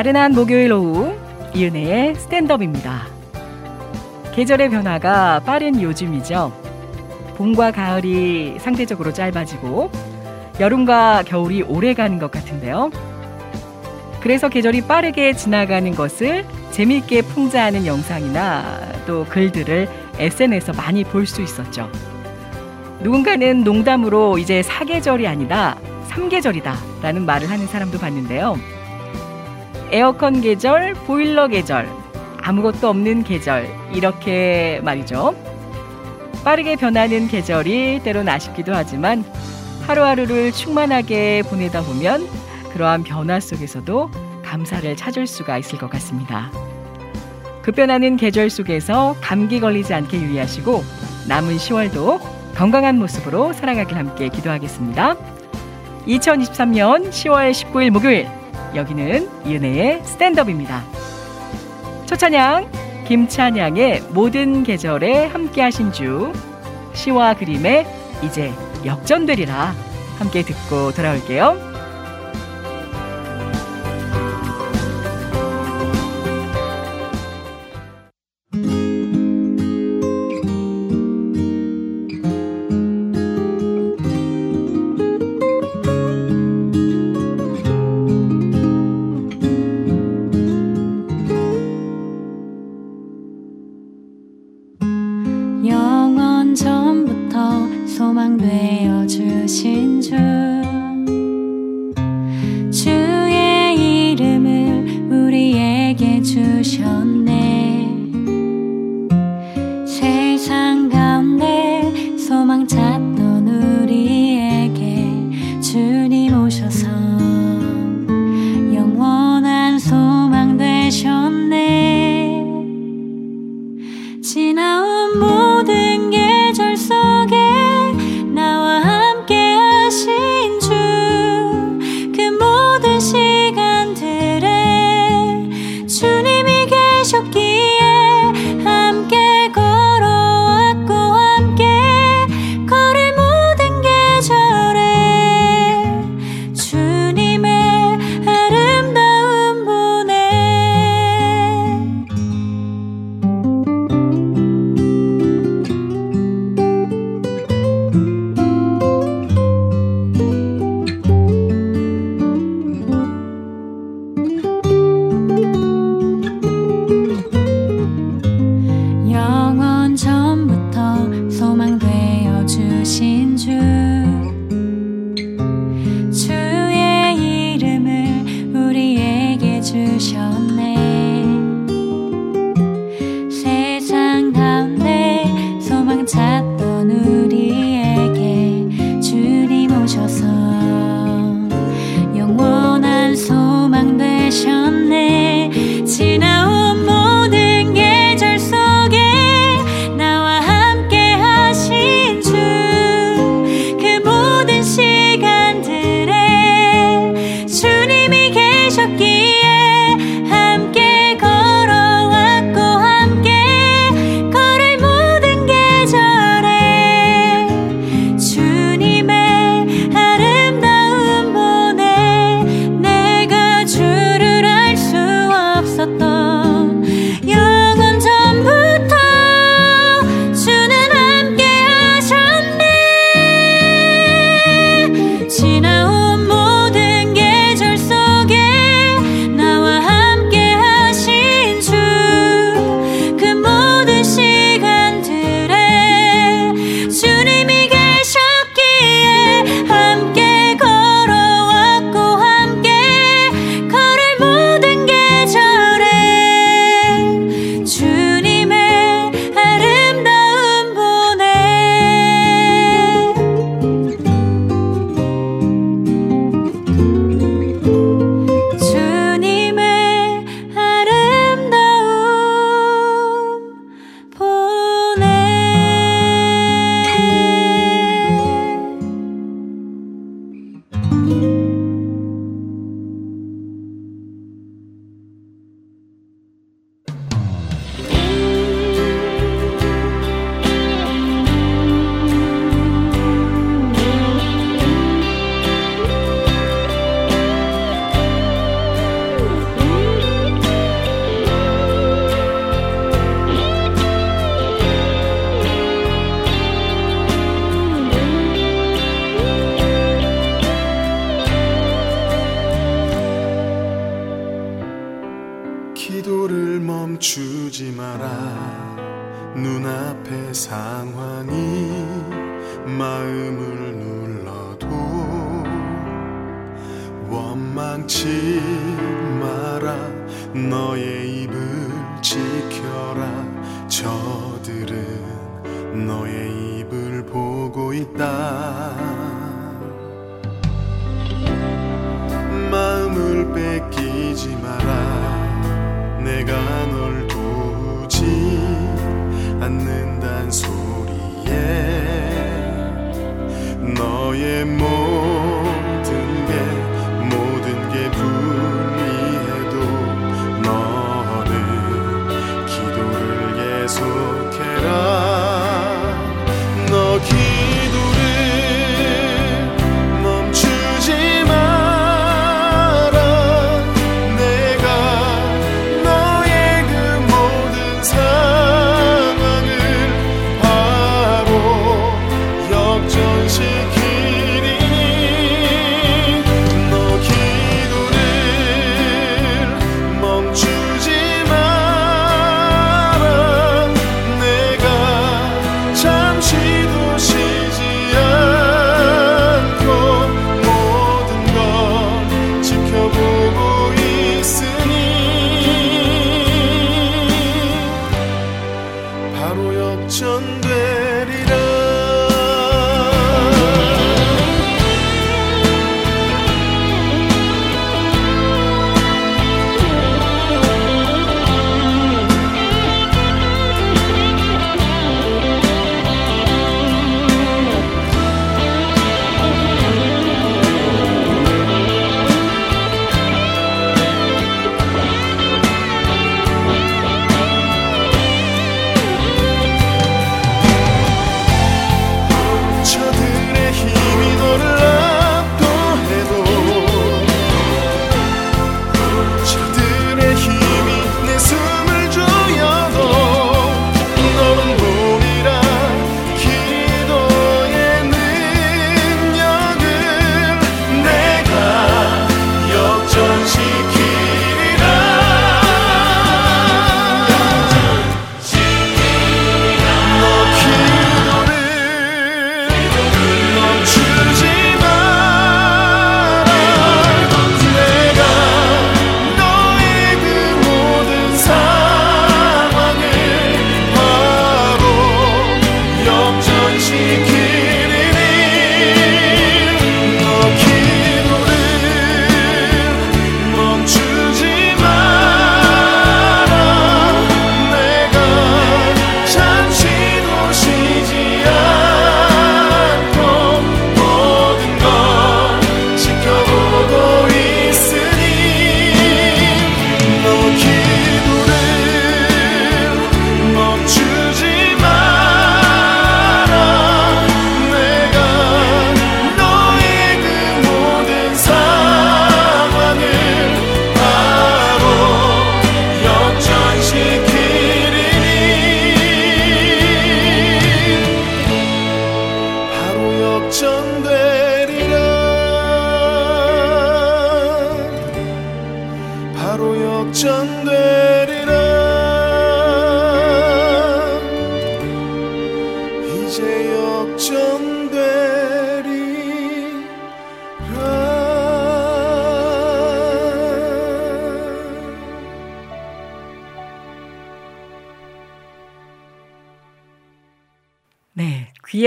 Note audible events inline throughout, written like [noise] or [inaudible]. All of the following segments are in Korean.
나른한 목요일 오후 이은혜의 스탠드업입니다. 계절의 변화가 빠른 요즘이죠. 봄과 가을이 상대적으로 짧아지고 여름과 겨울이 오래 가는 것 같은데요. 그래서 계절이 빠르게 지나가는 것을 재미있게 풍자하는 영상이나 또 글들을 SNS에서 많이 볼 수 있었죠. 누군가는 농담으로 이제 사계절이 아니다, 삼계절이다 라는 말을 하는 사람도 봤는데요. 에어컨 계절, 보일러 계절, 아무것도 없는 계절, 이렇게 말이죠. 빠르게 변하는 계절이 때론 아쉽기도 하지만 하루하루를 충만하게 보내다 보면 그러한 변화 속에서도 감사를 찾을 수가 있을 것 같습니다. 급변하는 계절 속에서 감기 걸리지 않게 유의하시고 남은 10월도 건강한 모습으로 살아가길 함께 기도하겠습니다. 2023년 10월 19일 목요일 여기는 이은혜의 스탠드업입니다. 첫 찬양 김찬양의 모든 계절에 함께 하신 주 시와 그림에 이제 역전되리라 함께 듣고 돌아올게요.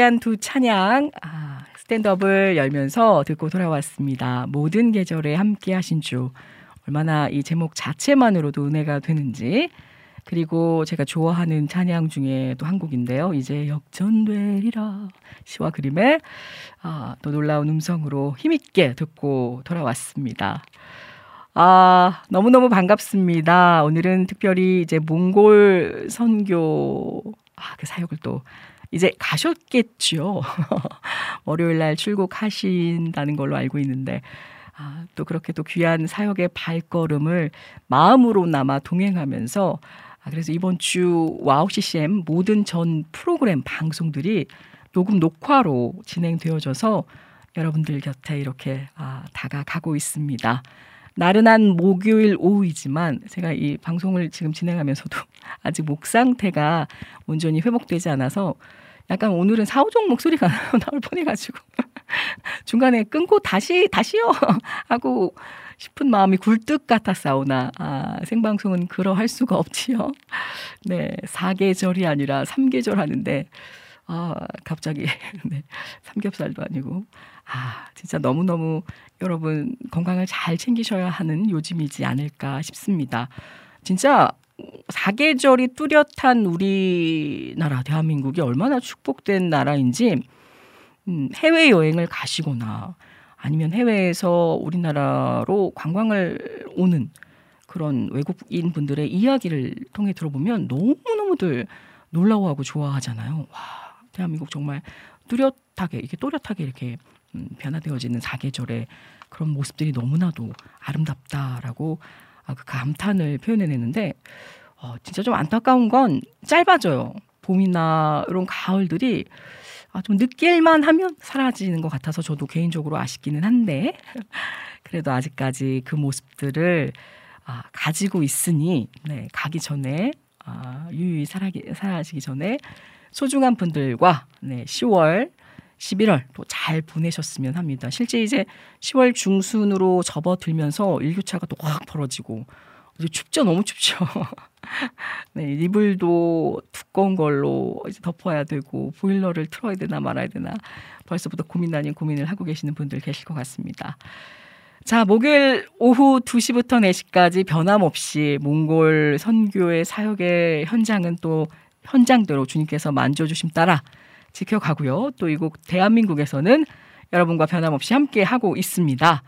네, 귀한 두 찬양 아, 스탠드업을 열면서 듣고 돌아왔습니다. 모든 계절에 함께 하신 주 얼마나 이 제목 자체만으로도 은혜가 되는지 그리고 제가 좋아하는 찬양 중에 또 한 곡인데요. 이제 역전되리라 시와 그림의 아, 또 놀라운 음성으로 힘있게 듣고 돌아왔습니다. 아, 너무너무 반갑습니다. 오늘은 특별히 이제 몽골 선교 아, 그 사역을 또 이제 가셨겠죠. [laughs] 월요일 날 출국하신다는 걸로 알고 있는데 아, 또 그렇게 또 귀한 사역의 발걸음을 마음으로나마 동행하면서 아, 그래서 이번 주 와우 CCM 모든 전 프로그램 방송들이 녹음 녹화로 진행되어져서 여러분들 곁에 이렇게 아, 다가가고 있습니다. 나른한 목요일 오후이지만 제가 이 방송을 지금 진행하면서도 [laughs] 아직 목 상태가 온전히 회복되지 않아서 약간 오늘은 사오종 목소리가 [laughs] 나올 뻔해가지고 [laughs] 중간에 끊고 다시 다시요 [laughs] 하고 싶은 마음이 굴뚝 같았사오나 아, 생방송은 그러할 수가 없지요. 네, 사계절이 아니라 삼계절 하는데 아, 갑자기 네, 삼겹살도 아니고 아, 진짜 너무너무 여러분 건강을 잘 챙기셔야 하는 요즘이지 않을까 싶습니다. 진짜 사계절이 뚜렷한 우리나라 대한민국이 얼마나 축복된 나라인지 음, 해외 여행을 가시거나 아니면 해외에서 우리나라로 관광을 오는 그런 외국인 분들의 이야기를 통해 들어보면 너무너무들 놀라워하고 좋아하잖아요. 와, 대한민국 정말 뚜렷하게 이렇게 또렷하게 이렇게 음, 변화되어지는 사계절의 그런 모습들이 너무나도 아름답다라고 아, 그 감탄을 표현해내는데 어, 진짜 좀 안타까운 건 짧아져요. 봄이나 이런 가을들이 아, 좀 느낄만 하면 사라지는 것 같아서 저도 개인적으로 아쉽기는 한데 [laughs] 그래도 아직까지 그 모습들을 아, 가지고 있으니 네, 가기 전에 아, 유유히 살아기, 살아시기 전에 소중한 분들과 네, 10월 11월 또 잘 보내셨으면 합니다. 실제 이제 10월 중순으로 접어들면서 일교차가 또 확 벌어지고 이제 춥죠, 너무 춥죠. [laughs] 네, 이불도 두꺼운 걸로 이제 덮어야 되고 보일러를 틀어야 되나 말아야 되나 벌써부터 고민 아닌 고민을 하고 계시는 분들 계실 것 같습니다. 자, 목요일 오후 2시부터 4시까지 변함없이 몽골 선교의 사역의 현장은 또 현장대로 주님께서 만져주심 따라 지켜가고요. 또 이곳 대한민국에서는 여러분과 변함없이 함께 하고 있습니다.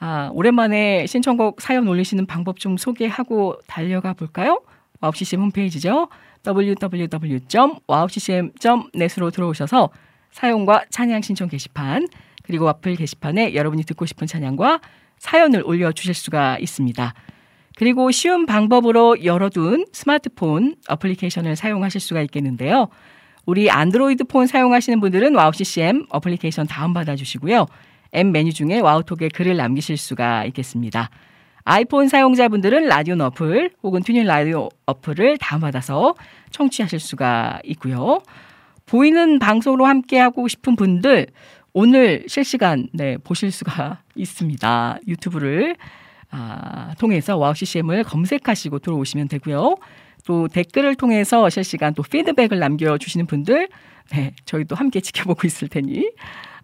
아, 오랜만에 신청곡 사연 올리시는 방법 좀 소개하고 달려가 볼까요? 와우CCM 홈페이지죠. www.wowccm.net으로 들어오셔서 사연과 찬양 신청 게시판 그리고 와플 게시판에 여러분이 듣고 싶은 찬양과 사연을 올려주실 수가 있습니다. 그리고 쉬운 방법으로 열어둔 스마트폰 어플리케이션을 사용하실 수가 있겠는데요. 우리 안드로이드 폰 사용하시는 분들은 와우 CCM 어플리케이션 다운받아 주시고요. 앱 메뉴 중에 와우톡에 글을 남기실 수가 있겠습니다. 아이폰 사용자분들은 라디오 어플 혹은 TuneIn 라디오 어플을 다운받아서 청취하실 수가 있고요. 보이는 방송으로 함께하고 싶은 분들 오늘 실시간 네, 보실 수가 [laughs] 있습니다. 유튜브를 아, 통해서 와우 CCM을 검색하시고 들어오시면 되고요. 또 댓글을 통해서 실시간 또 피드백을 남겨주시는 분들 네, 저희도 함께 지켜보고 있을 테니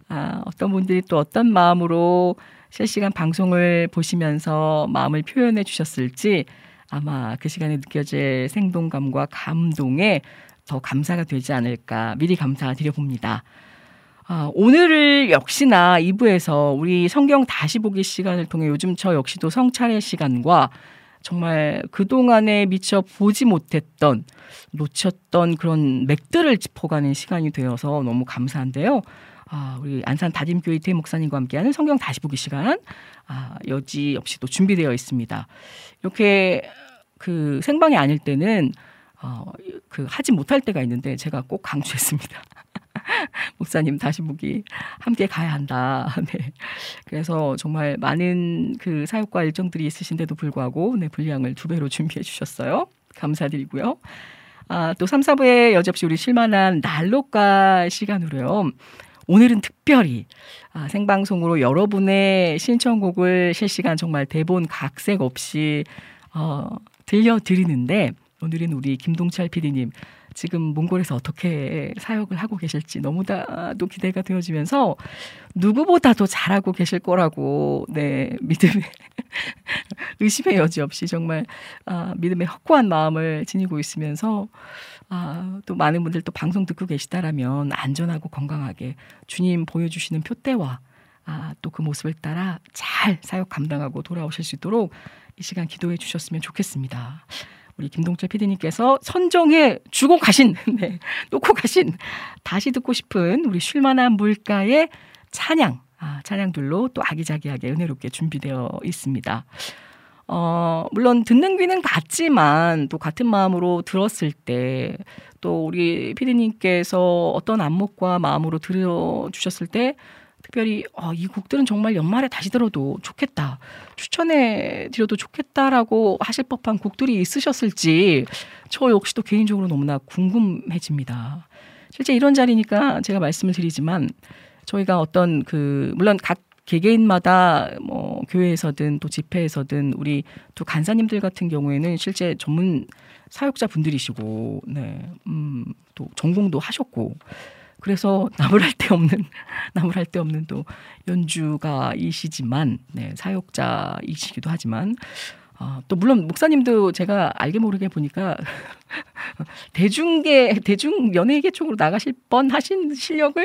아, 어떤 분들이 또 어떤 마음으로 실시간 방송을 보시면서 마음을 표현해 주셨을지 아마 그 시간에 느껴질 생동감과 감동에 더 감사가 되지 않을까 미리 감사드려 봅니다. 아, 오늘을 역시나 2부에서 우리 성경 다시 보기 시간을 통해 요즘 저 역시도 성찰의 시간과 정말 그동안에 미처 보지 못했던 놓쳤던 그런 맥들을 짚어가는 시간이 되어서 너무 감사한데요. 아, 우리 안산 다짐교회 태 목사님과 함께하는 성경 다시 보기 시간 아, 여지 없이 또 준비되어 있습니다. 이렇게 그 생방이 아닐 때는 어, 그 하지 못할 때가 있는데 제가 꼭 강조했습니다. [laughs] 목사님 다시 보기 함께 가야 한다. [laughs] 네. 그래서 정말 많은 그 사역과 일정들이 있으신데도 불구하고 네, 분량을 두 배로 준비해 주셨어요. 감사드리고요. 아, 또 3, 4부에 여지없이 우리 실만한 난로가 시간으로요. 오늘은 특별히 아, 생방송으로 여러분의 신청곡을 실시간 정말 대본 각색 없이 어, 들려드리는데 오늘은 우리 김동철 PD님 지금 몽골에서 어떻게 사역을 하고 계실지 너무나도 기대가 되어지면서 누구보다도 잘하고 계실 거라고 네 믿음에 [laughs] 의심의 여지 없이 정말 아, 믿음의 확고한 마음을 지니고 있으면서 아, 또 많은 분들 또 방송 듣고 계시다라면 안전하고 건강하게 주님 보여주시는 표대와 아, 또 그 모습을 따라 잘 사역 감당하고 돌아오실 수 있도록 이 시간 기도해 주셨으면 좋겠습니다. 우리 김동철 PD님께서 선정해 주고 가신, [laughs] 네, 놓고 가신, 다시 듣고 싶은 우리 쉴만한 물가의 찬양, 아, 찬양들로 또 아기자기하게 은혜롭게 준비되어 있습니다. 어, 물론 듣는 귀는 같지만 또 같은 마음으로 들었을 때 또 우리 피디님께서 어떤 안목과 마음으로 들어주셨을 때 특별히 어, 이 곡들은 정말 연말에 다시 들어도 좋겠다. 추천해 드려도 좋겠다라고 하실 법한 곡들이 있으셨을지 저 역시도 개인적으로 너무나 궁금해집니다. 실제 이런 자리니까 제가 말씀을 드리지만 저희가 어떤 그 물론 각 개개인마다 뭐 교회에서든 또 집회에서든 우리 또 간사님들 같은 경우에는 실제 전문 사역자 분들이시고 네. 음, 또 전공도 하셨고 그래서 [laughs] 나무랄 데 없는 나무랄 데 없는 또 연주가이시지만 네, 사역자이시기도 하지만 아, 또 물론 목사님도 제가 알게 모르게 보니까 [laughs] 대중계 대중 연예계 쪽으로 나가실 뻔 하신 실력을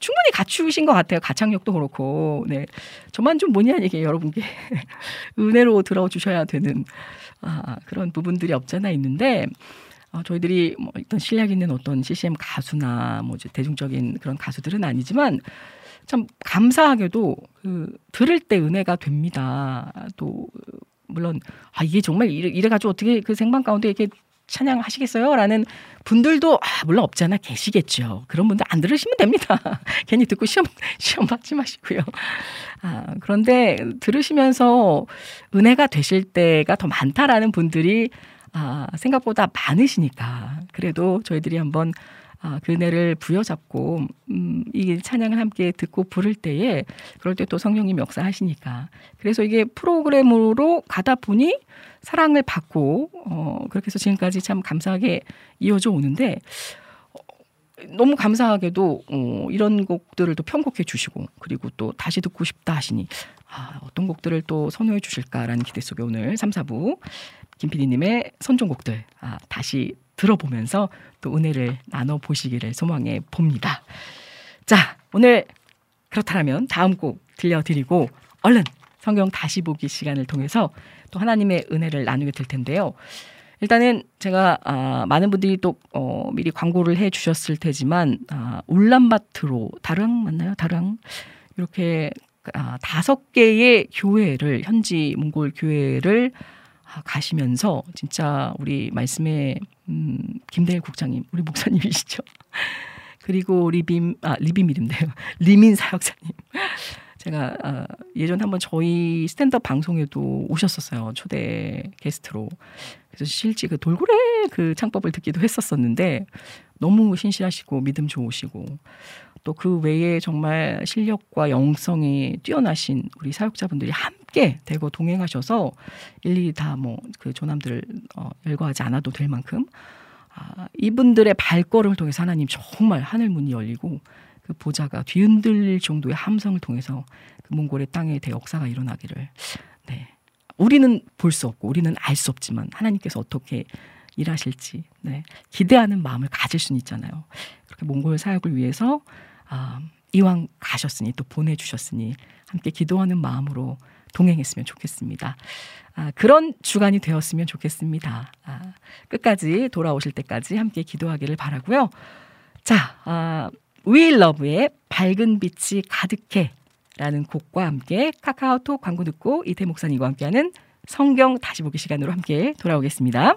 충분히 갖추신 것 같아요. 가창력도 그렇고. 네. 저만 좀 뭐냐 이게 여러분께 [laughs] 은혜로 들어 주셔야 되는 아, 그런 부분들이 없잖아 있는데 어, 저희들이 뭐 어떤 실력 있는 어떤 CCM 가수나 뭐 이제 대중적인 그런 가수들은 아니지만 참 감사하게도 그 들을 때 은혜가 됩니다. 또 물론 아 이게 정말 이래, 이래 가지고 어떻게 그 생방 가운데 이렇게 찬양하시겠어요?라는 분들도 아, 물론 없잖아 계시겠죠. 그런 분들 안 들으시면 됩니다. [laughs] 괜히 듣고 시험 시험 받지 마시고요. 아, 그런데 들으시면서 은혜가 되실 때가 더 많다라는 분들이 아, 생각보다 많으시니까 그래도 저희들이 한번 아, 그 은혜를 부여잡고 음, 이 찬양을 함께 듣고 부를 때에 그럴 때 또 성령님 역사하시니까. 그래서 이게 프로그램으로 가다 보니 사랑을 받고 어, 그렇게 해서 지금까지 참 감사하게 이어져 오는데 어, 너무 감사하게도 어, 이런 곡들을 또 편곡해 주시고 그리고 또 다시 듣고 싶다 하시니 아, 어떤 곡들을 또 선호해 주실까라는 기대 속에 오늘 3, 4부 김PD님의 선종곡들 아, 다시 들어보면서 또 은혜를 나눠 보시기를 소망해 봅니다. 자, 오늘 그렇다면 다음 곡 들려드리고 얼른 성경 다시 보기 시간을 통해서 또 하나님의 은혜를 나누게 될 텐데요. 일단은 제가 아, 많은 분들이 또 어, 미리 광고를 해 주셨을 테지만 아, 울란바트로 다릉 맞나요? 다릉 이렇게 아, 다섯 개의 교회를 현지 몽골 교회를 아, 가시면서 진짜 우리 말씀에 음, 김대일 국장님 우리 목사님이시죠. [laughs] 그리고 리빔 아 리빔 이름대요. 리민 사역사님. 제가 아, 예전 한번 저희 스탠드업 방송에도 오셨었어요. 초대 게스트로. 그래서 실제 그 돌고래 그 창법을 듣기도 했었었는데 너무 신실하시고 믿음 좋으시고 또 그 외에 정말 실력과 영성이 뛰어나신 우리 사역자분들이 함께 대거 동행하셔서 일일이 다 뭐 그 조남들을 어, 열거하지 않아도 될 만큼 아, 이분들의 발걸음을 통해서 하나님 정말 하늘 문이 열리고 그 보좌가 뒤흔들릴 정도의 함성을 통해서 그 몽골의 땅에 대 역사가 일어나기를 네. 우리는 볼 수 없고 우리는 알 수 없지만 하나님께서 어떻게 일하실지 네. 기대하는 마음을 가질 수는 있잖아요. 그렇게 몽골 사역을 위해서 아, 이왕 가셨으니 또 보내주셨으니 함께 기도하는 마음으로 동행했으면 좋겠습니다. 아, 그런 주간이 되었으면 좋겠습니다. 아, 끝까지 돌아오실 때까지 함께 기도하기를 바라고요. 자, 아, 위일러브의 밝은 빛이 가득해 라는 곡과 함께 카카오톡 광고 듣고 이태 목사님과 함께하는 성경 다시 보기 시간으로 함께 돌아오겠습니다.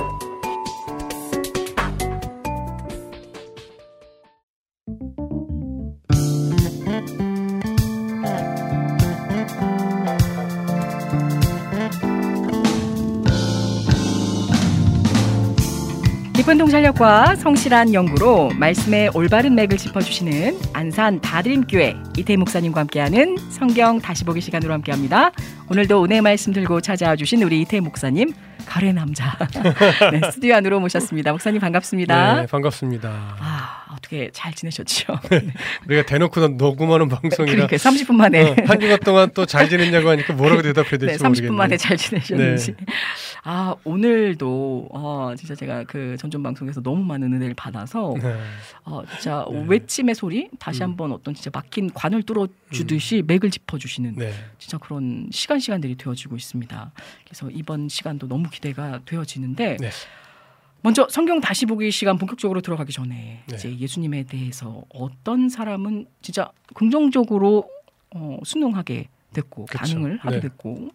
깊은 통찰력과 성실한 연구로 말씀의 올바른 맥을 짚어주시는 안산 다림교회 이태 목사님과 함께하는 성경 다시 보기 시간으로 함께합니다. 오늘도 은혜 말씀 들고 찾아와 주신 우리 이태 목사님 가래 남자 [laughs] 네, 스튜디오 안으로 모셨습니다. 목사님 반갑습니다. 네, 반갑습니다. 아 어떻게 잘 지내셨죠? [laughs] 우리가 대놓고 녹음하는 방송이라 그러니까 30분 만에 어, 한 주간 동안 또 잘 지냈냐고 하니까 뭐라고 대답해야 네, 될지 30분 모르겠네요. 만에 잘 지내셨는지. 아 오늘도 어, 진짜 제가 그 전전 방송에서 너무 많은 은혜를 받아서 네. 어, 진짜 네. 외침의 소리 다시 음. 한번 어떤 진짜 막힌 관을 뚫어 주듯이 맥을 짚어 주시는 네. 진짜 그런 시간 시간들이 되어지고 있습니다. 그래서 이번 시간도 너무 기대가 되어지는데 네. 먼저 성경 다시 보기 시간 본격적으로 들어가기 전에 네. 이제 예수님에 대해서 어떤 사람은 진짜 긍정적으로 어, 순응하게 됐고 그쵸. 반응을 하게 네. 됐고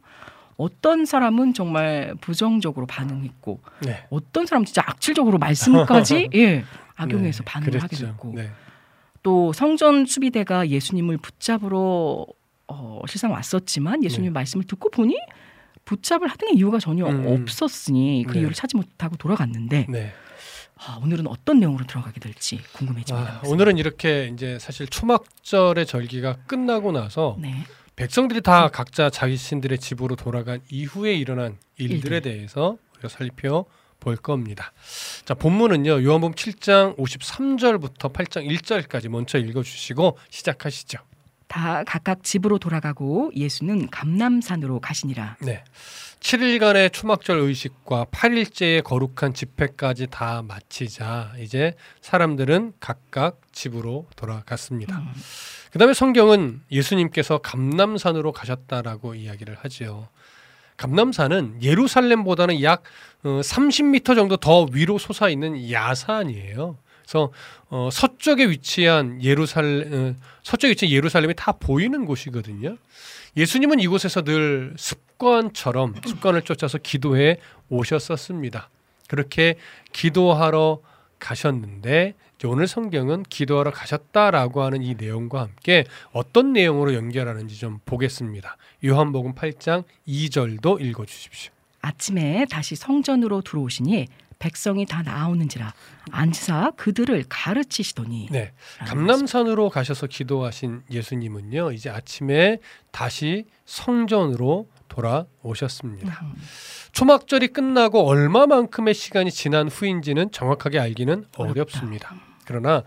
어떤 사람은 정말 부정적으로 반응했고 네. 어떤 사람 은 진짜 악질적으로 말씀까지 [laughs] 예 악용해서 네, 반응을 하게. 됐고 네. 또 성전 수비대가 예수님을 붙잡으러 어, 실상 왔었지만 예수님 의 네. 말씀을 듣고 보니 붙잡을 하등의 이유가 전혀 음. 없었으니 그 네. 이유를 찾지 못하고 돌아갔는데 네. 아, 오늘은 어떤 내용으로 들어가게 될지 궁금해집니다. 아, 오늘은 이렇게 이제 사실 초막절의 절기가 끝나고 나서 네. 백성들이 다 각자 자신들의 집으로 돌아간 이후에 일어난 일들에 일들. 대해서 우리가 살펴 볼 겁니다. 자, 본문은요. 요한복음 7장 53절부터 8장 1절까지 먼저 읽어 주시고 시작하시죠. 다 각각 집으로 돌아가고 예수는 감남산으로 가시니라. 네. 7일간의 초막절 의식과 8일째의 거룩한 집회까지 다 마치자 이제 사람들은 각각 집으로 돌아갔습니다. 음. 그다음에 성경은 예수님께서 감남산으로 가셨다라고 이야기를 하지요. 감남산은 예루살렘보다는 약 어, 30m 정도 더 위로 솟아 있는 야산이에요. 그래서 어, 서쪽에 위치한 예루살렘 어, 서쪽에 위치한 예루살렘이 다 보이는 곳이거든요. 예수님은 이곳에서 늘 습관처럼 습관을 쫓아서 기도해 오셨었습니다. 그렇게 기도하러 가셨는데 오늘 성경은 기도하러 가셨다라고 하는 이 내용과 함께 어떤 내용으로 연결하는지 좀 보겠습니다. 요한복음 8장 2절도 읽어 주십시오. 아침에 다시 성전으로 들어오시니 백성이 다 나오는지라 앉으사 그들을 가르치시더니 네. 라는 감남산으로 가셔서 기도하신 예수님은요. 이제 아침에 다시 성전으로 돌아오셨습니다. 음. 초막절이 끝나고 얼마만큼의 시간이 지난 후인지는 정확하게 알기는 어렵다. 어렵습니다. 그러나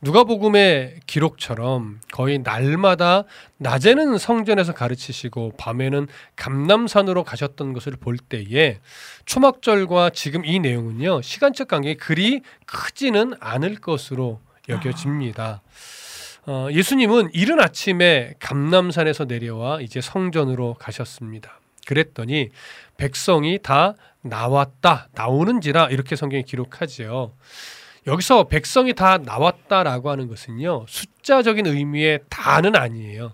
누가복음의 기록처럼 거의 날마다 낮에는 성전에서 가르치시고 밤에는 감남산으로 가셨던 것을 볼 때에 초막절과 지금 이 내용은요 시간적 간격이 그리 크지는 않을 것으로 여겨집니다. 어, 예수님은 이른 아침에 감남산에서 내려와 이제 성전으로 가셨습니다. 그랬더니 백성이 다 나왔다 나오는지라 이렇게 성경이 기록하지요. 여기서 백성이 다 나왔다라고 하는 것은요 숫자적인 의미의 다는 아니에요.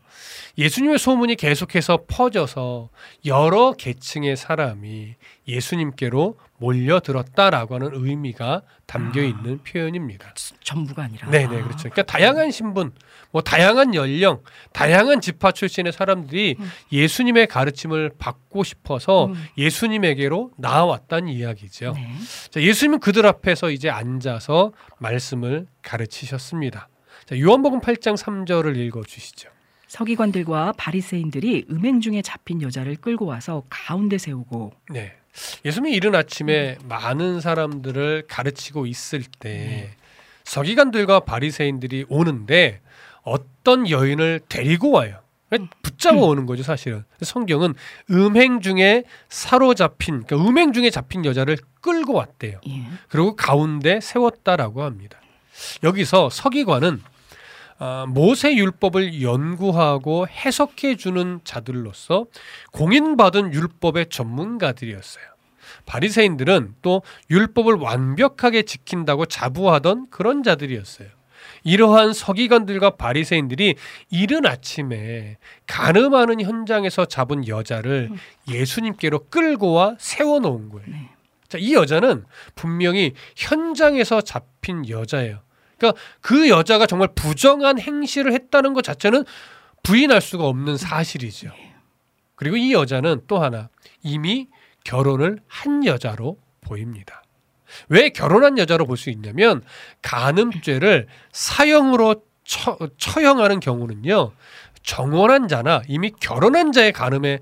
예수님의 소문이 계속해서 퍼져서 여러 계층의 사람이 예수님께로 몰려들었다라고 하는 의미가 담겨 아. 있는 표현입니다. 전부가 아니라 네, 네, 그렇죠. 그러니까 다양한 신분, 뭐 다양한 연령, 다양한 지파 출신의 사람들이 음. 예수님의 가르침을 받고 싶어서 음. 예수님에게로 나아왔다는 이야기죠. 네. 자, 예수님은 그들 앞에서 이제 앉아서 말씀을 가르치셨습니다. 자, 요한복음 8장 3절을 읽어 주시죠. 서기관들과 바리새인들이 음행 중에 잡힌 여자를 끌고 와서 가운데 세우고 네. 예수님이 이른 아침에 많은 사람들을 가르치고 있을 때 서기관들과 바리새인들이 오는데 어떤 여인을 데리고 와요. 붙잡아 오는 거죠, 사실은. 성경은 음행 중에 사로잡힌, 그러니까 음행 중에 잡힌 여자를 끌고 왔대요. 예. 그리고 가운데 세웠다라고 합니다. 여기서 서기관은 아, 모세 율법을 연구하고 해석해 주는 자들로서 공인받은 율법의 전문가들이었어요. 바리새인들은 또 율법을 완벽하게 지킨다고 자부하던 그런 자들이었어요. 이러한 서기관들과 바리새인들이 이른 아침에 가늠하는 현장에서 잡은 여자를 예수님께로 끌고 와 세워 놓은 거예요. 네. 자, 이 여자는 분명히 현장에서 잡힌 여자예요. 그러니까 그 여자가 정말 부정한 행실을 했다는 것 자체는 부인할 수가 없는 사실이죠. 그리고 이 여자는 또 하나 이미 결혼을 한 여자로 보입니다. 왜 결혼한 여자로 볼 수 있냐면 간음죄를 사형으로 처, 처형하는 경우는요 정원한 자나 이미 결혼한 자의 간음에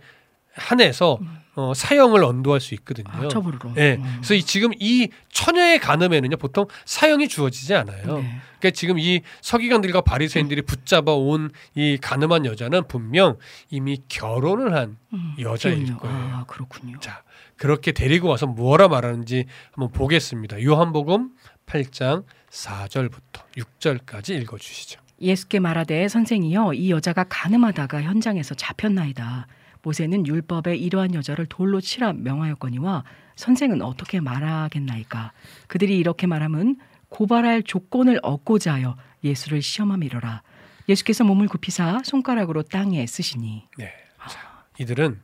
한해서 어, 사형을 언도할 수 있거든요. 아. 네. 음. 그래서 이 지금 이 처녀의 간음에는요 보통 사형이 주어지지 않아요. 네. 그러니까 지금 이 서기관들과 바리새인들이 붙잡아 온 이 간음한 여자는 분명 이미 결혼을 한 음, 여자일. 거예요. 아, 그렇군요. 자 그렇게 데리고 와서 뭐라 말하는지 한번 보겠습니다. 요한복음 8장 4절부터 6절까지 읽어 주시죠. 예수께 말하되 선생이여 이 여자가 가늠하다가 현장에서 잡혔나이다. 모세는 율법에 이러한 여자를 돌로 치라 명하였거니와 선생은 어떻게 말하겠나이까. 그들이 이렇게 말함은 고발할 조건을 얻고자 하여 예수를 시험함이로라. 예수께서 몸을 굽히사 손가락으로 땅에 쓰시니. 네. 자, 이들은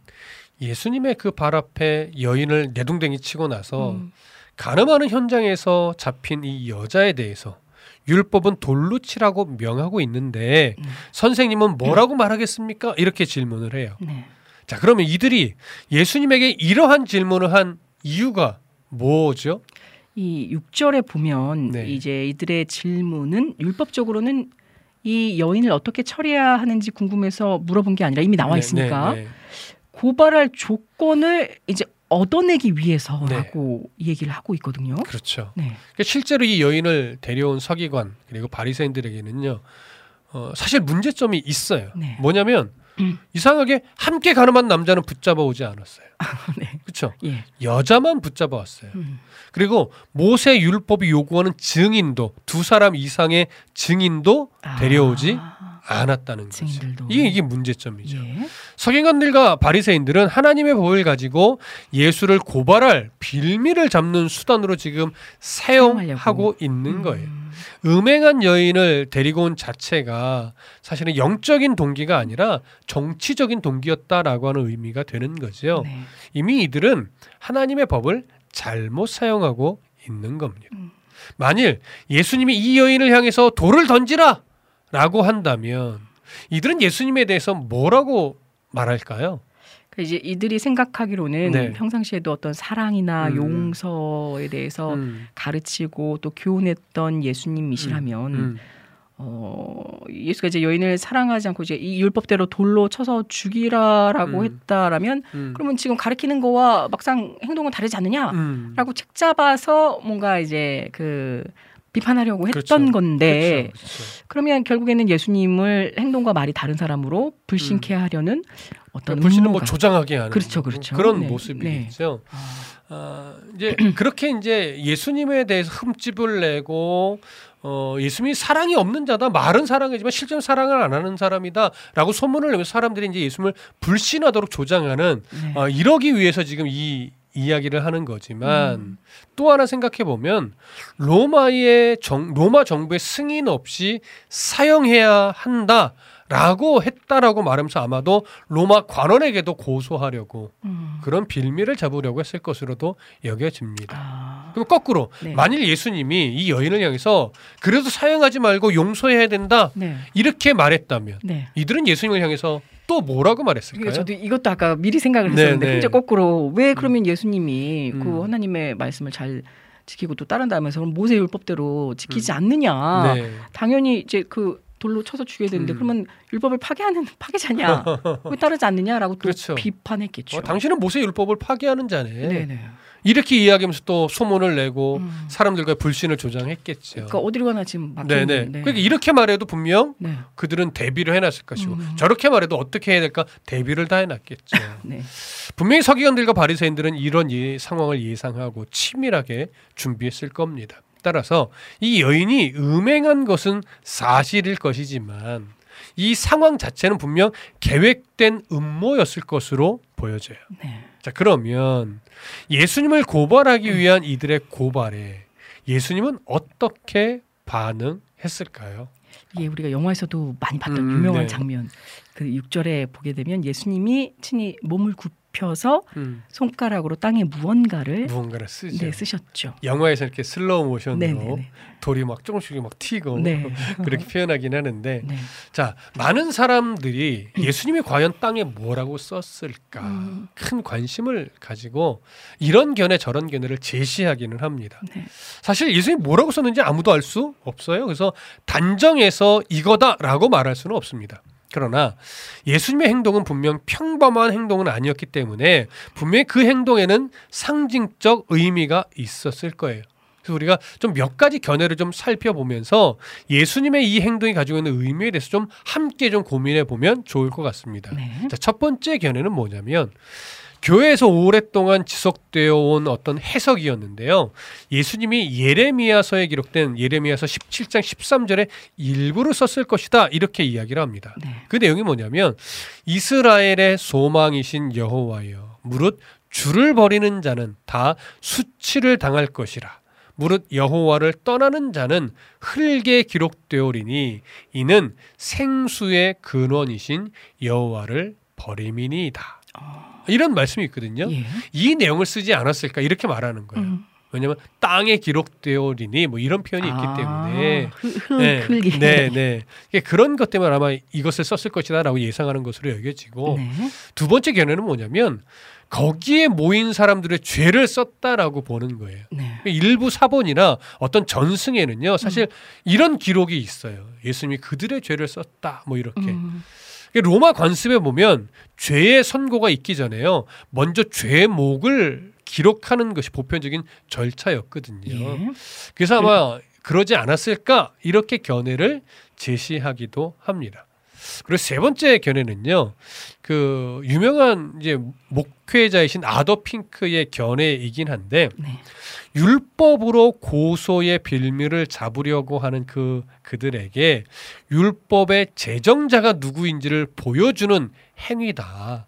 예수님의 그 발 앞에 여인을 내동댕이 치고 나서 음. 가늠하는 현장에서 잡힌 이 여자에 대해서 율법은 돌로 치라고 명하고 있는데 음. 선생님은 뭐라고 말하겠습니까? 이렇게 질문을 해요. 네. 자, 그러면 이들이 예수님에게 이러한 질문을 한 이유가 뭐죠? 이 6절에 보면 네. 이제 이들의 질문은 율법적으로는 이 여인을 어떻게 처리해야 하는지 궁금해서 물어본 게 아니라 이미 나와 네, 있으니까 네, 네. 고발할 조건을 이제 얻어내기 위해서라고 네. 얘기를 하고 있거든요. 그렇죠. 네. 그러니까 실제로 이 여인을 데려온 서기관 그리고 바리새인들에게는요. 어, 사실 문제점이 있어요. 네. 뭐냐면 음. 이상하게 함께 가늠한 남자는 붙잡아 오지 않았어요. [laughs] 네. 그렇죠. 예. 여자만 붙잡아 왔어요. 음. 그리고 모세 율법이 요구하는 증인도 두 사람 이상의 증인도 데려오지 아, 않았다는 거죠. 이게 이게 문제점이죠. 예. 서기관들과 바리새인들은 하나님의 법을 가지고 예수를 고발할 빌미를 잡는 수단으로 지금 사용하고 사용하려고. 있는 거예요. 음. 음행한 여인을 데리고 온 자체가 사실은 영적인 동기가 아니라 정치적인 동기였다라고 하는 의미가 되는 거죠. 네. 이미 이들은 하나님의 법을 잘못 사용하고 있는 겁니다. 음. 만일 예수님이 이 여인을 향해서 돌을 던지라 라고 한다면 이들은 예수님에 대해서 뭐라고 말할까요? 그 이제 이들이 생각하기로는 네. 평상시에도 어떤 사랑이나 음. 용서에 대해서 음, 가르치고 또 교훈했던 예수님이시라면 음, 어, 예수가 이제 여인을 사랑하지 않고 이제 이 율법대로 돌로 쳐서 죽이라라고 음. 했다라면 음, 그러면 지금 가르치는 거와 막상 행동은 다르지 않느냐라고 음. 책 잡아서 뭔가 이제 그 비판하려고 했던 그렇죠. 건데 그렇죠, 그렇죠. 그러면 결국에는 예수님을 행동과 말이 다른 사람으로 불신케 하려는 어떤 그러니까 불신은 뭐 조장하게 하는 그렇죠, 그렇죠. 그런 네, 모습이겠죠. 아, 아, 이제 [clears throat] 그렇게 이제 예수님에 대해서 흠집을 내고 어, 예수님이 사랑이 없는 자다 말은 사랑이지만 실제로 사랑을 안 하는 사람이다라고 소문을 내면서 사람들이 이제 예수님을 불신하도록 조장하는 네. 어, 이러기 위해서 지금 이 이야기를 하는 거지만 음. 또 하나 생각해 보면 로마의 정, 로마 정부의 승인 없이 사용해야 한다라고 했다라고 말하면서 아마도 로마 관원에게도 고소하려고 음. 그런 빌미를 잡으려고 했을 것으로도 여겨집니다. 아, 그럼 거꾸로 네. 만일 예수님이 이 여인을 향해서 그래도 사용하지 말고 용서해야 된다 네, 이렇게 말했다면 네. 이들은 예수님을 향해서 또 뭐라고 말했을까요? 그러니까 저도 이것도 아까 미리 생각을 네, 했었는데 네. 근데 거꾸로 왜 그러면 예수님이 음. 그 하나님의 말씀을 잘 지키고 또 따른다면서 모세 율법대로 지키지 않느냐? 네. 당연히 이제 그 돌로 쳐서 죽여야 되는데 음. 그러면 율법을 파괴하는 파괴자냐? [laughs] 왜 따르지 않느냐라고 또 그렇죠. 비판했겠죠. 어, 당신은 모세 율법을 파괴하는 자네. 네네. 이렇게 이야기하면서 또 소문을 내고 음. 사람들과 불신을 조장했겠죠. 그러니까 어디로 가나 지금 막히는 네네. 네. 그러니까 이렇게 말해도 분명 네. 그들은 대비를 해놨을 것이고 음. 저렇게 말해도 어떻게 해야 될까 대비를 다 해놨겠죠. [laughs] 네. 분명히 서기관들과 바리새인들은 이런 예, 상황을 예상하고 치밀하게 준비했을 겁니다. 따라서 이 여인이 음행한 것은 사실일 것이지만 이 상황 자체는 분명 계획된 음모였을 것으로 보여져요. 네. 자 그러면 예수님을 고발하기 위한 이들의 고발에 예수님은 어떻게 반응했을까요? 이게 우리가 영화에서도 많이 봤던 음, 유명한 네. 장면. 그 6절에 보게 되면 예수님이 친히 몸을 굽혀서 음, 손가락으로 땅에 무언가를 무언가를 쓰죠. 네, 쓰셨죠. 영화에서 이렇게 슬로우 모션으로 네네네. 돌이 막 조금씩 막 튀고 네. [laughs] 그렇게 표현하긴 하는데 네. 자 많은 사람들이 예수님이 과연 땅에 뭐라고 썼을까 음. 큰 관심을 가지고 이런 견해 저런 견해를 제시하기는 합니다. 네. 사실 예수님이 뭐라고 썼는지 아무도 알 수 없어요. 그래서 단정해서 이거다라고 말할 수는 없습니다. 그러나 예수님의 행동은 분명 평범한 행동은 아니었기 때문에 분명히 그 행동에는 상징적 의미가 있었을 거예요. 그래서 우리가 좀 몇 가지 견해를 좀 살펴보면서 예수님의 이 행동이 가지고 있는 의미에 대해서 좀 함께 좀 고민해 보면 좋을 것 같습니다. 네. 자, 첫 번째 견해는 뭐냐면 교회에서 오랫동안 지속되어 온 어떤 해석이었는데요. 예수님이 예레미야서에 기록된 예레미야서 17장 13절에 일부를 썼을 것이다. 이렇게 이야기를 합니다. 네. 그 내용이 뭐냐면 이스라엘의 소망이신 여호와여 무릇 주를 버리는 자는 다 수치를 당할 것이라 무릇 여호와를 떠나는 자는 흙에 기록되오리니 이는 생수의 근원이신 여호와를 버림이니이다. 이런 말씀이 있거든요. 예. 이 내용을 쓰지 않았을까 이렇게 말하는 거예요. 음. 왜냐하면 땅에 기록되오리니 뭐 이런 표현이 있기 아, 때문에 네. 네, 네. 이게 그런 것 때문에 아마 이것을 썼을 것이다라고 예상하는 것으로 여겨지고 네. 두 번째 견해는 뭐냐면 거기에 모인 사람들의 죄를 썼다라고 보는 거예요. 네. 일부 사본이나 어떤 전승에는요, 사실 이런 기록이 있어요. 예수님이 그들의 죄를 썼다, 뭐 이렇게. 음. 로마 관습에 보면 죄의 선고가 있기 전에요, 먼저 죄목을 기록하는 것이 보편적인 절차였거든요. 예. 그래서 아마 그러지 않았을까 이렇게 견해를 제시하기도 합니다. 그리고 세 번째 견해는요, 그 유명한 이제 목회자이신 아더 핑크의 견해이긴 한데 네. 율법으로 고소의 빌미를 잡으려고 하는 그 그들에게 율법의 제정자가 누구인지를 보여주는 행위다.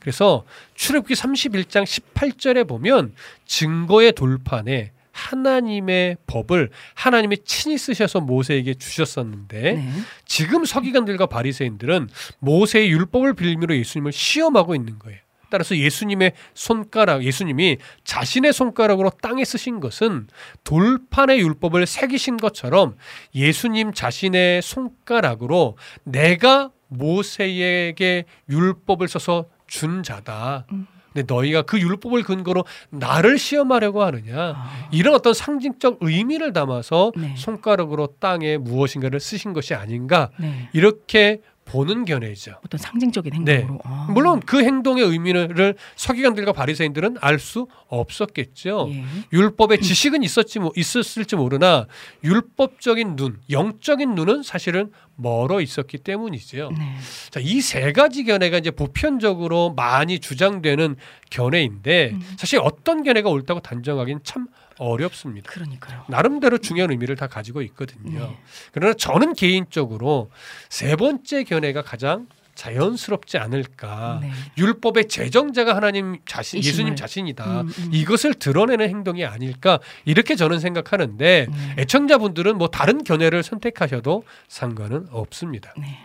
그래서 출애굽기 31장 18절에 보면 증거의 돌판에 하나님의 법을 하나님이 친히 쓰셔서 모세에게 주셨었는데 네. 지금 서기관들과 바리새인들은 모세의 율법을 빌미로 예수님을 시험하고 있는 거예요. 따라서 예수님의 손가락, 예수님이 자신의 손가락으로 땅에 쓰신 것은 돌판의 율법을 새기신 것처럼 예수님 자신의 손가락으로 내가 모세에게 율법을 써서 준 자다. 근데 너희가 그 율법을 근거로 나를 시험하려고 하느냐? 아, 이런 어떤 상징적 의미를 담아서 네. 손가락으로 땅에 무엇인가를 쓰신 것이 아닌가 네. 이렇게 보는 견해죠. 어떤 상징적인 네. 행동으로. 아. 물론 그 행동의 의미를 서기관들과 바리새인들은 알 수 없었겠죠. 예. 율법의 지식은 있었지 뭐 있었을지 모르나 율법적인 눈, 영적인 눈은 사실은 멀어 있었기 때문이지요. 네. 자, 이 세 가지 견해가 이제 보편적으로 많이 주장되는 견해인데 음. 사실 어떤 견해가 옳다고 단정하기는 참 어렵습니다. 그러니까요. 나름대로 중요한 의미를 다 가지고 있거든요. 네. 그러나 저는 개인적으로 세 번째 견해가 가장 자연스럽지 않을까. 네. 율법의 제정자가 하나님 자신, 이심을. 예수님 자신이다. 음, 음. 이것을 드러내는 행동이 아닐까 이렇게 저는 생각하는데 네. 애청자분들은 뭐 다른 견해를 선택하셔도 상관은 없습니다. 네.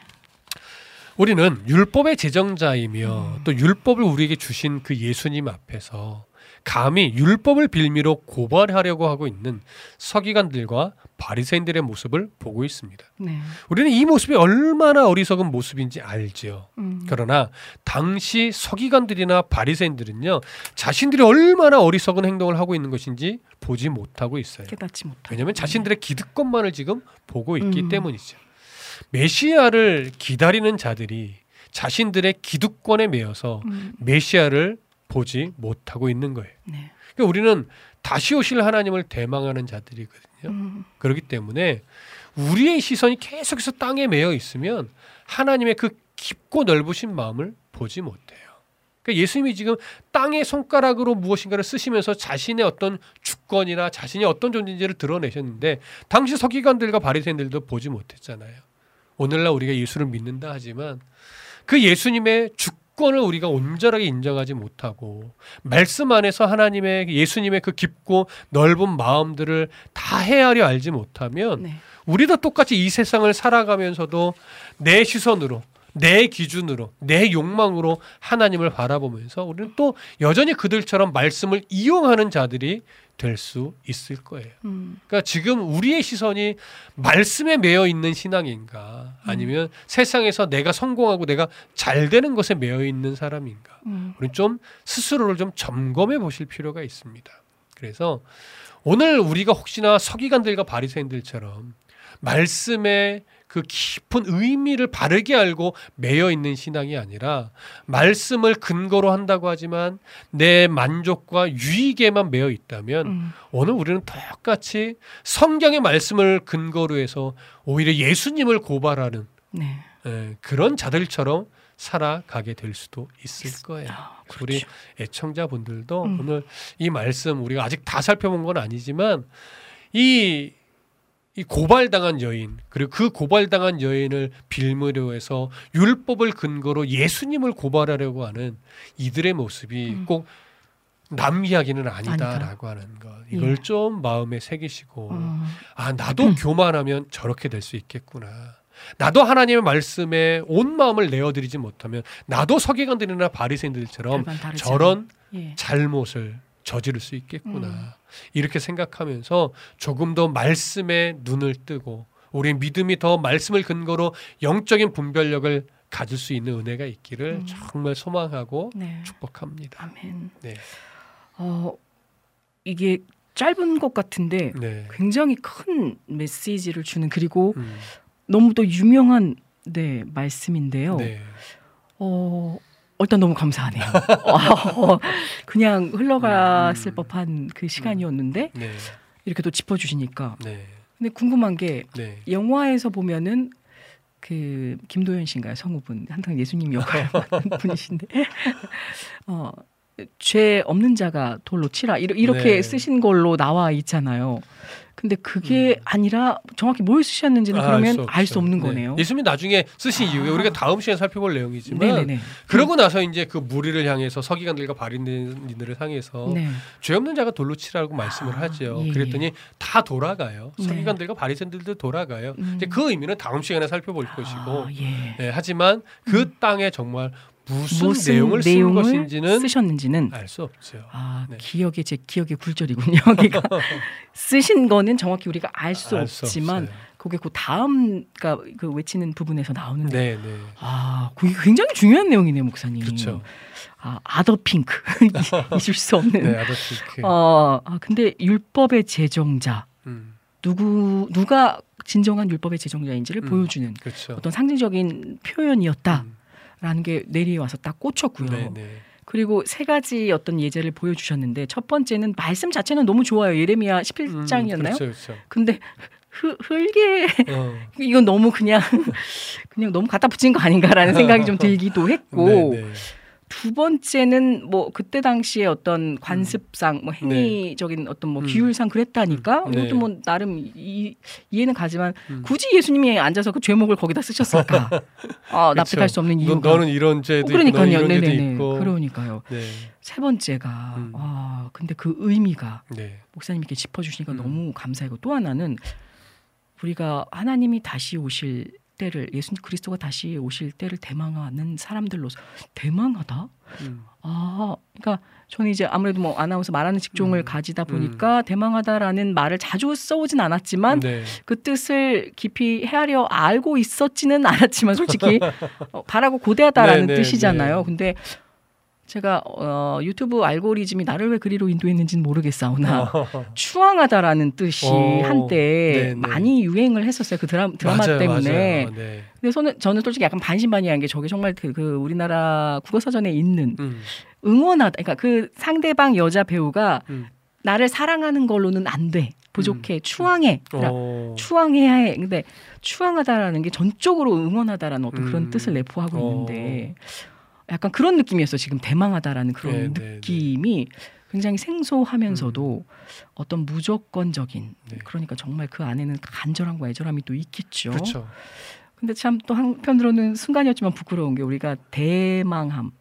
우리는 율법의 제정자이며 음. 또 율법을 우리에게 주신 그 예수님 앞에서 감히 율법을 빌미로 고발하려고 하고 있는 서기관들과 바리새인들의 모습을 보고 있습니다. 네. 우리는 이 모습이 얼마나 어리석은 모습인지 알지요. 음. 그러나 당시 서기관들이나 바리새인들은요 자신들이 얼마나 어리석은 행동을 하고 있는 것인지 보지 못하고 있어요. 깨닫지 못하고. 왜냐하면 자신들의 기득권만을 지금 보고 있기 음. 때문이죠. 메시아를 기다리는 자들이 자신들의 기득권에 매여서 음. 메시아를 보지 못하고 있는 거예요. 네. 그러니까 우리는 다시 오실 하나님을 대망하는 자들이거든요. 음. 그렇기 때문에 우리의 시선이 계속해서 땅에 매여 있으면 하나님의 그 깊고 넓으신 마음을 보지 못해요. 그러니까 예수님이 지금 땅의 손가락으로 무엇인가를 쓰시면서 자신의 어떤 주권이나 자신이 어떤 존재인지를 드러내셨는데 당시 서기관들과 바리새인들도 보지 못했잖아요. 오늘날 우리가 예수를 믿는다 하지만 그 예수님의 주권 을 우리가 온전하게 인정하지 못하고 말씀 안에서 하나님의 예수님의 그 깊고 넓은 마음들을 다 헤아려 알지 못하면 네. 우리도 똑같이 이 세상을 살아가면서도 내 시선으로 내 기준으로 내 욕망으로 하나님을 바라보면서 우리는 또 여전히 그들처럼 말씀을 이용하는 자들이 될 수 있을 거예요. 음. 그러니까 지금 우리의 시선이 말씀에 매여 있는 신앙인가 아니면 세상에서 내가 성공하고 내가 잘 되는 것에 매여 있는 사람인가 음. 우리 좀 스스로를 좀 점검해 보실 필요가 있습니다. 그래서 오늘 우리가 혹시나 서기관들과 바리새인들처럼 말씀의 그 깊은 의미를 바르게 알고 매여 있는 신앙이 아니라 말씀을 근거로 한다고 하지만 내 만족과 유익에만 매여 있다면 음. 오늘 우리는 똑같이 성경의 말씀을 근거로 해서 오히려 예수님을 고발하는 네. 에, 그런 자들처럼 살아가게 될 수도 있을 거예요. 아, 그래서 우리 애청자분들도 음. 오늘 이 말씀 우리가 아직 다 살펴본 건 아니지만 이, 이 고발당한 여인 그리고 그 고발당한 여인을 빌미로 해서 율법을 근거로 예수님을 고발하려고 하는 이들의 모습이 음. 꼭남 이야기는 아니다. 아니다라고 하는 것 이걸 예. 좀 마음에 새기시고 음. 아 나도 교만하면 저렇게 될 수 있겠구나. 나도 하나님의 말씀에 온 마음을 내어드리지 못하면 나도 서기관들이나 바리새인들처럼 저런. 예. 잘못을 저지를 수 있겠구나. 음. 이렇게 생각하면서 조금 더 말씀에 눈을 뜨고 우리 믿음이 더 말씀을 근거로 영적인 분별력을 가질 수 있는 은혜가 있기를 음. 정말 소망하고 네. 축복합니다. 아멘. 네. 어 이게 짧은 것 같은데 네. 굉장히 큰 메시지를 주는 그리고 음. 너무도 유명한 네 말씀인데요. 네. 어 일단 너무 감사하네요. [laughs] 어, 그냥 흘러갔을 음. 법한 그 시간이었는데 네. 이렇게 또 짚어주시니까. 네. 근데 궁금한 게 네. 영화에서 보면은 그 김도현 씨인가요 성우분 항상 예수님 역할 [laughs] 분이신데 [laughs] 어. 죄 없는 자가 돌로 치라 이렇게 네. 쓰신 걸로 나와 있잖아요. 근데 그게 음. 아니라 정확히 뭘 쓰셨는지는 그러면 수알 수. 없는 네. 거네요. 예수님이 나중에 쓰신 아. 이유가 우리가 다음 시간에 살펴볼 내용이지만 네네네. 그러고 나서 이제 그 무리를 향해서 서기관들과 바리새인들을 향해서 네. 죄 없는 자가 돌로 치라고 말씀을 아, 하죠. 예, 그랬더니 다 돌아가요. 네. 서기관들과 바리새인들도 돌아가요. 음. 이제 그 의미는 다음 시간에 살펴볼 것이고 아, 예. 네, 하지만 그 땅에 정말 무슨, 무슨 내용을 쓴 내용을 것인지는 쓰셨는지는 알 수 없죠. 아 네. 기억의 제 기억의 굴절이군요. 여기가 [laughs] 쓰신 거는 정확히 우리가 알수알수 없지만 없어요. 그게 그 다음 그러니까 그 외치는 부분에서 나오는데 네, 네. 아 그게 굉장히 중요한 내용이네요, 목사님. 그렇죠. 아 아더 핑크 [laughs] 잊을 수 없는. 네, 아더 핑크. 어, 아 근데 율법의 제정자 음, 누구 누가 진정한 율법의 제정자인지를 음. 보여주는 그렇죠. 어떤 상징적인 표현이었다 라는 음, 게 내리에 와서 딱 꽂혔고요. 네, 네. 그리고 세 가지 어떤 예제를 보여주셨는데 첫 번째는 말씀 자체는 너무 좋아요. 예레미야 11장이었나요? 음, 그렇죠, 그렇죠. 근데 흐, 흘게 어, [laughs] 이건 너무 그냥 그냥 너무 갖다 붙인 거 아닌가라는 생각이 좀 들기도 했고 [laughs] 네, 네. 두 번째는 뭐 그때 당시에 어떤 관습상 뭐 행위적인 어떤 뭐 음. 규율상 그랬다니까 음, 네. 이것도 뭐 나름 이, 이해는 가지만 음. 굳이 예수님이 앉아서 그 죄목을 거기다 쓰셨을까? [laughs] 아, 납득할 수 없는 너, 이유가 너 는 이런 죄도 있고 그러니까요. 죄도 네네네. 있고. 그러니까요. 네, 세 번째가 음. 아 근데 그 의미가 네, 목사님께 짚어주시니까 음. 너무 감사하고 또 하나는 우리가 하나님이 다시 오실 때를 예수 그리스도가 다시 오실 때를 대망하는 사람들로서 대망하다. 음. 아, 그러니까 저는 이제 아무래도 뭐 아나운서 말하는 직종을 음. 가지다 보니까 대망하다라는 말을 자주 써오진 않았지만 네. 그 뜻을 깊이 헤아려 알고 있었지는 않았지만 솔직히 [laughs] 어, 바라고 고대하다라는 네, 네, 뜻이잖아요. 네. 근데 제가 어, 유튜브 알고리즘이 나를 왜 그리로 인도했는지는 모르겠사오나 추앙하다라는 뜻이 어, 한때 네, 네. 많이 유행을 했었어요. 그 드라, 드라마 맞아요, 때문에. 맞아요. 네. 근데 저는, 저는 솔직히 약간 반신반의한 게 저게 정말 그, 그 우리나라 국어사전에 있는 음. 응원하다. 그러니까 그 상대방 여자 배우가 음. 나를 사랑하는 걸로는 안 돼. 부족해. 추앙해. 그러니까 어. 추앙해야 해. 근데 추앙하다라는 게 전적으로 응원하다라는 어떤 그런 음. 뜻을 내포하고 어. 있는데 약간 그런 느낌이었어. 요 지금 대망하다라는 그런 네, 네, 느낌이 굉장히 생소하면서도 어떤 무조건적인 네. 그러니까 정말 그 안에는 간절함과 애절함이 또 있겠죠. 그렇죠. 근데 참 또 한편으로는 순간이었지만 부끄러운 게 우리가 대망함,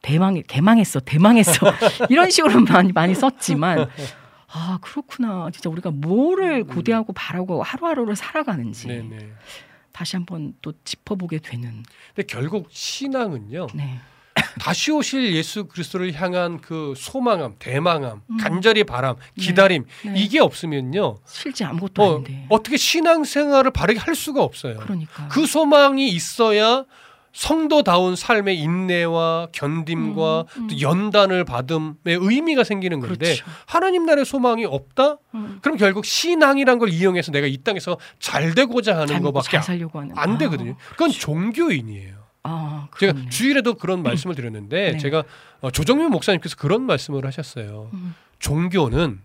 대망 개망했어, 대망했어 [laughs] 이런 식으로 많이 많이 썼지만 [laughs] 아 그렇구나 진짜 우리가 뭐를 고대하고 바라고 하루하루를 살아가는지 네, 네. 다시 한번 또 짚어보게 되는 근데 결국 신앙은요. 네 [coughs] 다시 오실 예수 그리스도를 향한 그 소망함, 대망함, 음. 간절히 바람, 기다림 네. 이게 없으면요. 실제 아무것도 어, 아닌데 어떻게 신앙생활을 바르게 할 수가 없어요. 그러니까 그 소망이 있어야 성도다운 삶의 인내와 견딤과 음, 음. 또 연단을 받음의 의미가 생기는 건데 그렇죠. 하나님 나라의 소망이 없다? 음. 그럼 결국 신앙이란 걸 이용해서 내가 이 땅에서 잘 되고자 하는 잘 것밖에 안 아, 되거든요. 그건 종교인이에요. 아 제가. 주일에도 그런 말씀을 드렸는데 네. 제가 어, 조정민 목사님께서 그런 말씀을 하셨어요. 음, 종교는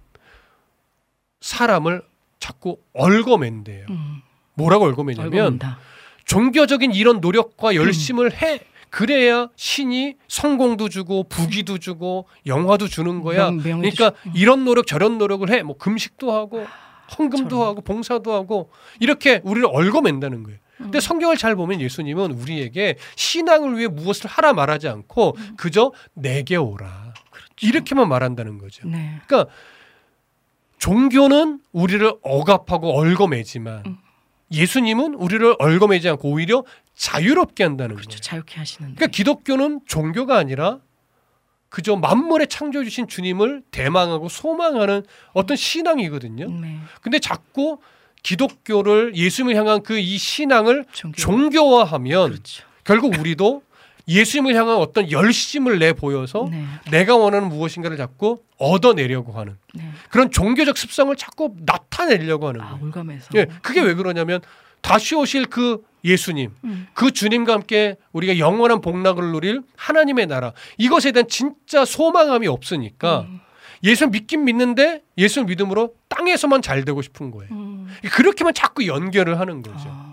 사람을 자꾸 얽어맨대요. 음, 뭐라고 얽어매냐면 얼굴입니다. 종교적인 이런 노력과 열심을 해 그래야 신이 성공도 주고 부귀도 주고 영화도 주는 거야. 그러니까 주고. 이런 노력 저런 노력을 해. 뭐 금식도 하고 헌금도. 하고 봉사도 하고 이렇게 우리를 얽어맨다는 거예요. 음. 근데 성경을 잘 보면 예수님은 우리에게 신앙을 위해 무엇을 하라 말하지 않고 그저 내게 오라. 그렇죠. 이렇게만 말한다는 거죠. 네. 그러니까 종교는 우리를 억압하고 얽어매지만 음. 예수님은 우리를 얽어매지 않고 오히려 자유롭게 한다는 그렇죠. 거예요. 자유케 하시는. 그러니까 기독교는 종교가 아니라 그저 만물에 창조해 주신 주님을 대망하고 소망하는 어떤 신앙이거든요. 네. 근데 자꾸 기독교를 예수님을 향한 그 이 신앙을 종교. 종교화하면 그렇죠. 결국 우리도 예수님을 향한 어떤 열심을 내 보여서 네. 내가 원하는 무엇인가를 자꾸 얻어내려고 하는 네. 그런 종교적 습성을 자꾸 나타내려고 하는 아 거예요. 올감해서. 예, 그게 왜 그러냐면 다시 오실 그 예수님, 음. 그 주님과 함께 우리가 영원한 복락을 누릴 하나님의 나라 이것에 대한 진짜 소망함이 없으니까 음. 예수 믿긴 믿는데 예수 믿음으로 땅에서만 잘 되고 싶은 거예요. 음. 그렇게만 자꾸 연결을 하는 거죠. 아,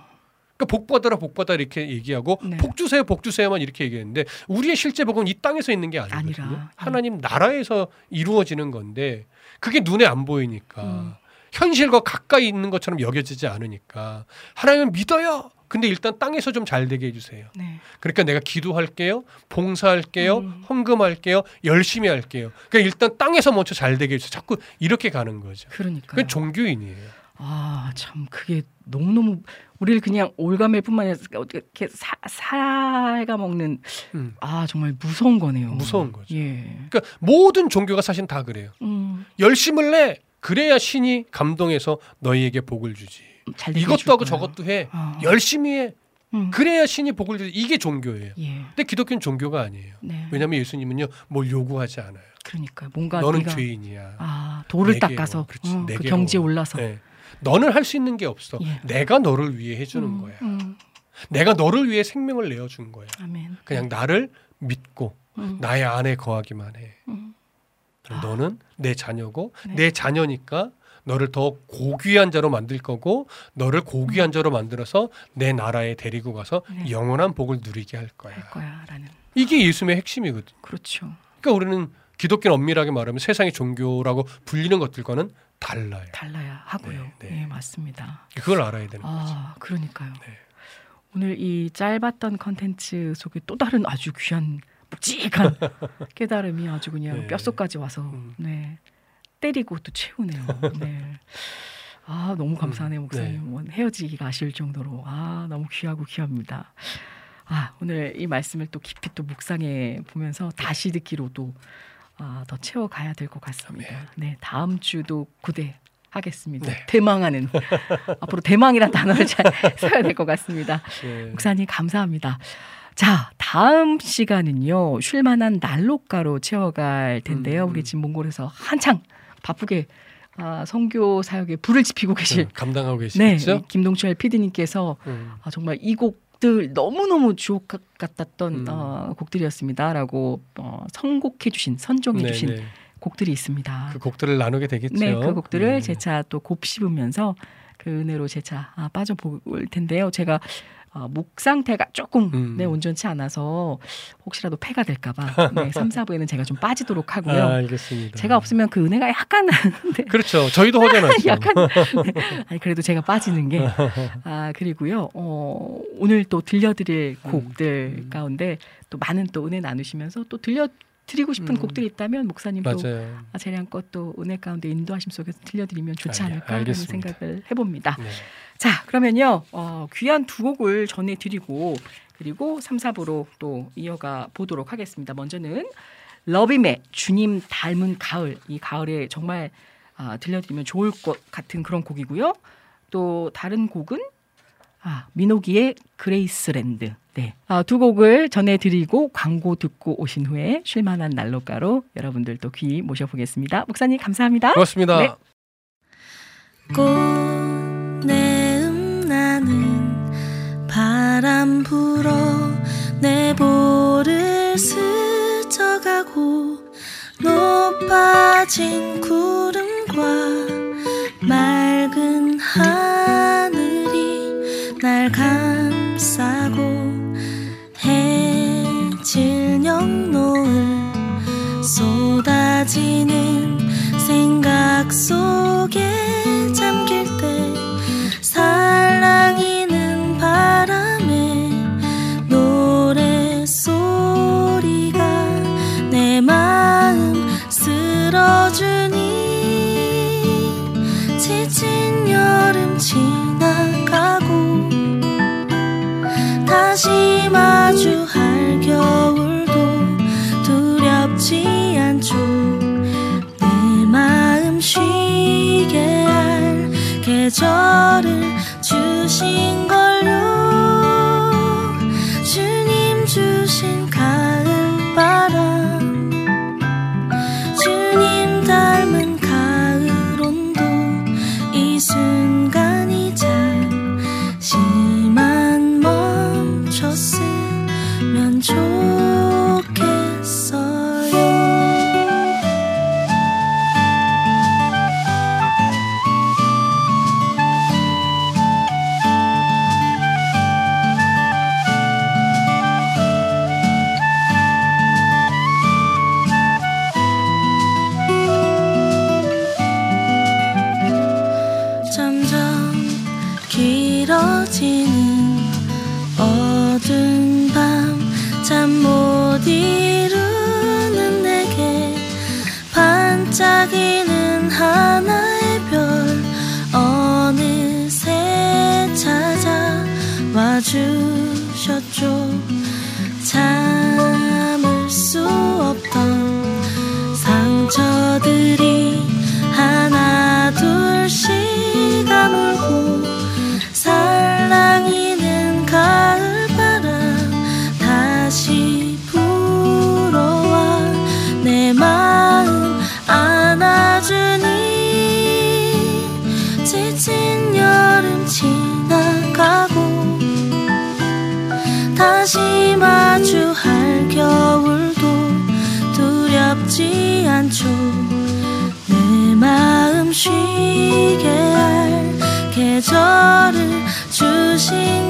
그러니까 복 받아라 복 받아 이렇게 얘기하고 네. 복 주세요 복 주세요만 이렇게 얘기했는데 우리의 실제 복은 이 땅에서 있는 게 아니거든요. 아니라. 하나님 나라에서 이루어지는 건데 그게 눈에 안 보이니까 음. 현실과 가까이 있는 것처럼 여겨지지 않으니까 하나님을 믿어요. 근데 일단 땅에서 좀 잘 되게 해주세요. 네. 그러니까 내가 기도할게요, 봉사할게요, 음. 헌금할게요, 열심히 할게요. 그러니까 일단 땅에서 먼저 잘 되게 해주세요. 자꾸 이렇게 가는 거죠. 그러니까. 종교인이에요. 아, 참 그게 너무 너무 우리를 그냥 올가멜 뿐만 아니라 이렇게 사, 살가 먹는 음. 아, 정말 무서운 거네요. 무서운 거죠. 예. 그러니까 모든 종교가 사실 다 그래요. 음. 열심을 내. 그래야 신이 감동해서 너희에게 복을 주지. 잘 되게 이것도 하고. 저것도 해. 아. 열심히 해. 음. 그래야 신이 복을 주지. 이게 종교예요. 예. 근데 기독교는 종교가 아니에요. 네. 왜냐하면 예수님은요 뭘 요구하지 않아요. 그러니까 뭔가 너는 네가 죄인이야. 아, 돌을 내게로. 닦아서 그렇지, 어, 그. 경지에 올라서 네. 너는 할 수 있는 게 없어. 예. 내가 너를 위해 해주는 음, 거야. 음. 내가 너를 위해 생명을 내어준 거야. 아멘. 그냥 나를 믿고 음. 나의 안에 거하기만 해. 음. 너는 내 자녀고 네. 내 자녀니까 너를 더 고귀한 자로 만들 거고 너를 고귀한 자로 만들어서 내 나라에 데리고 가서 네. 영원한 복을 누리게 할 거야. 할 거야라는. 이게 예수님의 핵심이거든. 그렇죠. 그러니까 우리는 기독교는 엄밀하게 말하면 세상의 종교라고 불리는 것들과는 달라요. 달라야 하고요. 네, 네. 예, 맞습니다. 그걸 알아야 되는 거죠. 아, 그러니까요. 네. 오늘 이 짧았던 컨텐츠 속에 또 다른 아주 귀한 묵직한 [laughs] 깨달음이 아주 그냥 네. 뼛속까지 와서 음. 네. 때리고 또 채우네요. 네. 아 너무 감사하네요 목사님. 네. 뭐 헤어지기가 아쉬울 정도로 아 너무 귀하고 귀합니다. 아 오늘 이 말씀을 또 깊이 또 묵상해 보면서 다시 듣기로 또 아 더 채워가야 될 것 같습니다. 아멘. 네 다음 주도 구대. 하겠습니다. 네. 대망하는 [laughs] 앞으로 대망이란 단어를 잘 [laughs] 써야 될 것 같습니다. 네. 목사님 감사합니다. 자 다음 시간은요 쉴만한 난로가로 채워갈 텐데요. 음, 음. 우리 지금 몽골에서 한창 바쁘게 아, 선교 사역에 불을 지피고 계실 네, 감당하고 네 계시겠죠? 이 김동철 PD님께서 음. 아, 정말 이곡 들 너무 너무 주옥 같- 같았던 음. 어, 곡들이었습니다라고 어, 선곡해 주신 선정해 주신 네, 네. 곡들이 있습니다. 그 곡들을 나누게 되겠죠. 네, 그 곡들을 네. 재차 또 곱씹으면서 그 은혜로 재차 아, 빠져볼 텐데요. 제가 어, 목 상태가 조금 음. 네, 온전치 않아서 혹시라도 폐가 될까봐 [laughs] 네, 3, 4부에는 제가 좀 빠지도록 하고요. 아, 알겠습니다. 제가 없으면 그 은혜가 약간 [laughs] 네, 그렇죠. 저희도 허전하죠. [laughs] 약간 네. 아니 그래도 제가 빠지는 게 아 그리고요 어, 오늘 또 들려드릴 곡들 음. 가운데 또 많은 또 은혜 나누시면서 또 들려 드리고 싶은 음. 곡들이 있다면 목사님 또 맞아요. 아, 재량껏 또 은혜 가운데 인도하심 속에서 들려드리면 좋지 알- 않을까 하는 알겠습니다. 생각을 해봅니다. 네. 자 그러면요 어, 귀한 두 곡을 전해드리고 그리고 3, 4부로 또 이어가 보도록 하겠습니다. 먼저는 러비메 주님 닮은 가을 이 가을에 정말 아, 들려드리면 좋을 것 같은 그런 곡이고요. 또 다른 곡은 아, 민호기의 그레이스랜드. 네. 아, 두 곡을 전해드리고 광고 듣고 오신 후에 쉴만한 난로가로 여러분들 또 귀 모셔보겠습니다. 목사님 감사합니다. 그렇습니다. 네. 꽃내음 나는 바람 불어 내 볼을 스쳐가고 높아진 구름과 맑은 하늘이 날 감싸고 해질 영노을 쏟아지는 생각 속에 잠길 때 살랑이 쓸어주니 지친 여름 지나가고 다시 마주할 겨울도 두렵지 않죠. 내 마음 쉬게 할 계절을 주신 찾 계절을 주신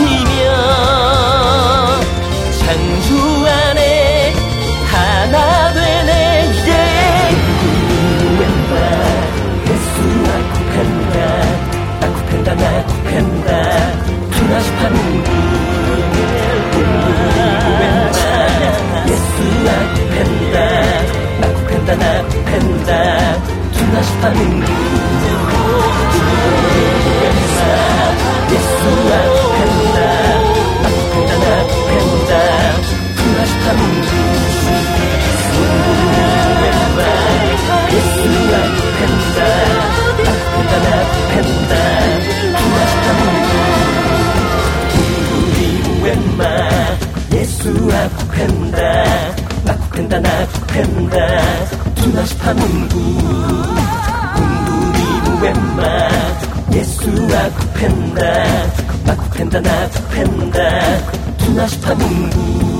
뜨 예수와 펜다. 나 펜다 나 펜다. 투나시타 문구. 문구리 웬마. 예수와 펜다. 나 펜다 나 펜다. 투나시타 문구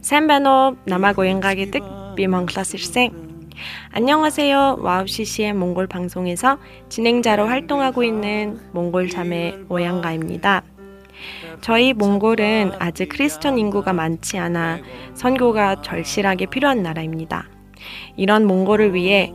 Сайн байна уу Намайг Уянга гэдэг Би Монгол улсаас 안녕하세요. 와우CCM의 몽골 방송에서 진행자로 활동하고 있는 몽골 자매 오양가입니다. 저희 몽골은 아직 크리스천 인구가 많지 않아 선교가 절실하게 필요한 나라입니다. 이런 몽골을 위해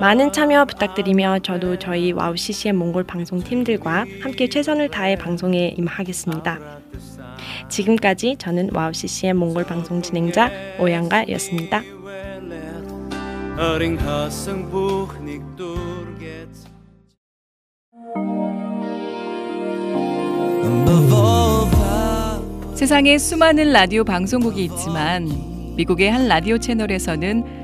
많은 참여 부탁드리며 저도 저희 와우 CCM 몽골 방송 팀들과 함께 최선을 다해 방송에 임하겠습니다. 지금까지 저는 와우 CCM 몽골 방송 진행자 오양가였습니다. 세상에 수많은 라디오 방송국이 있지만 미국의 한 라디오 채널에서는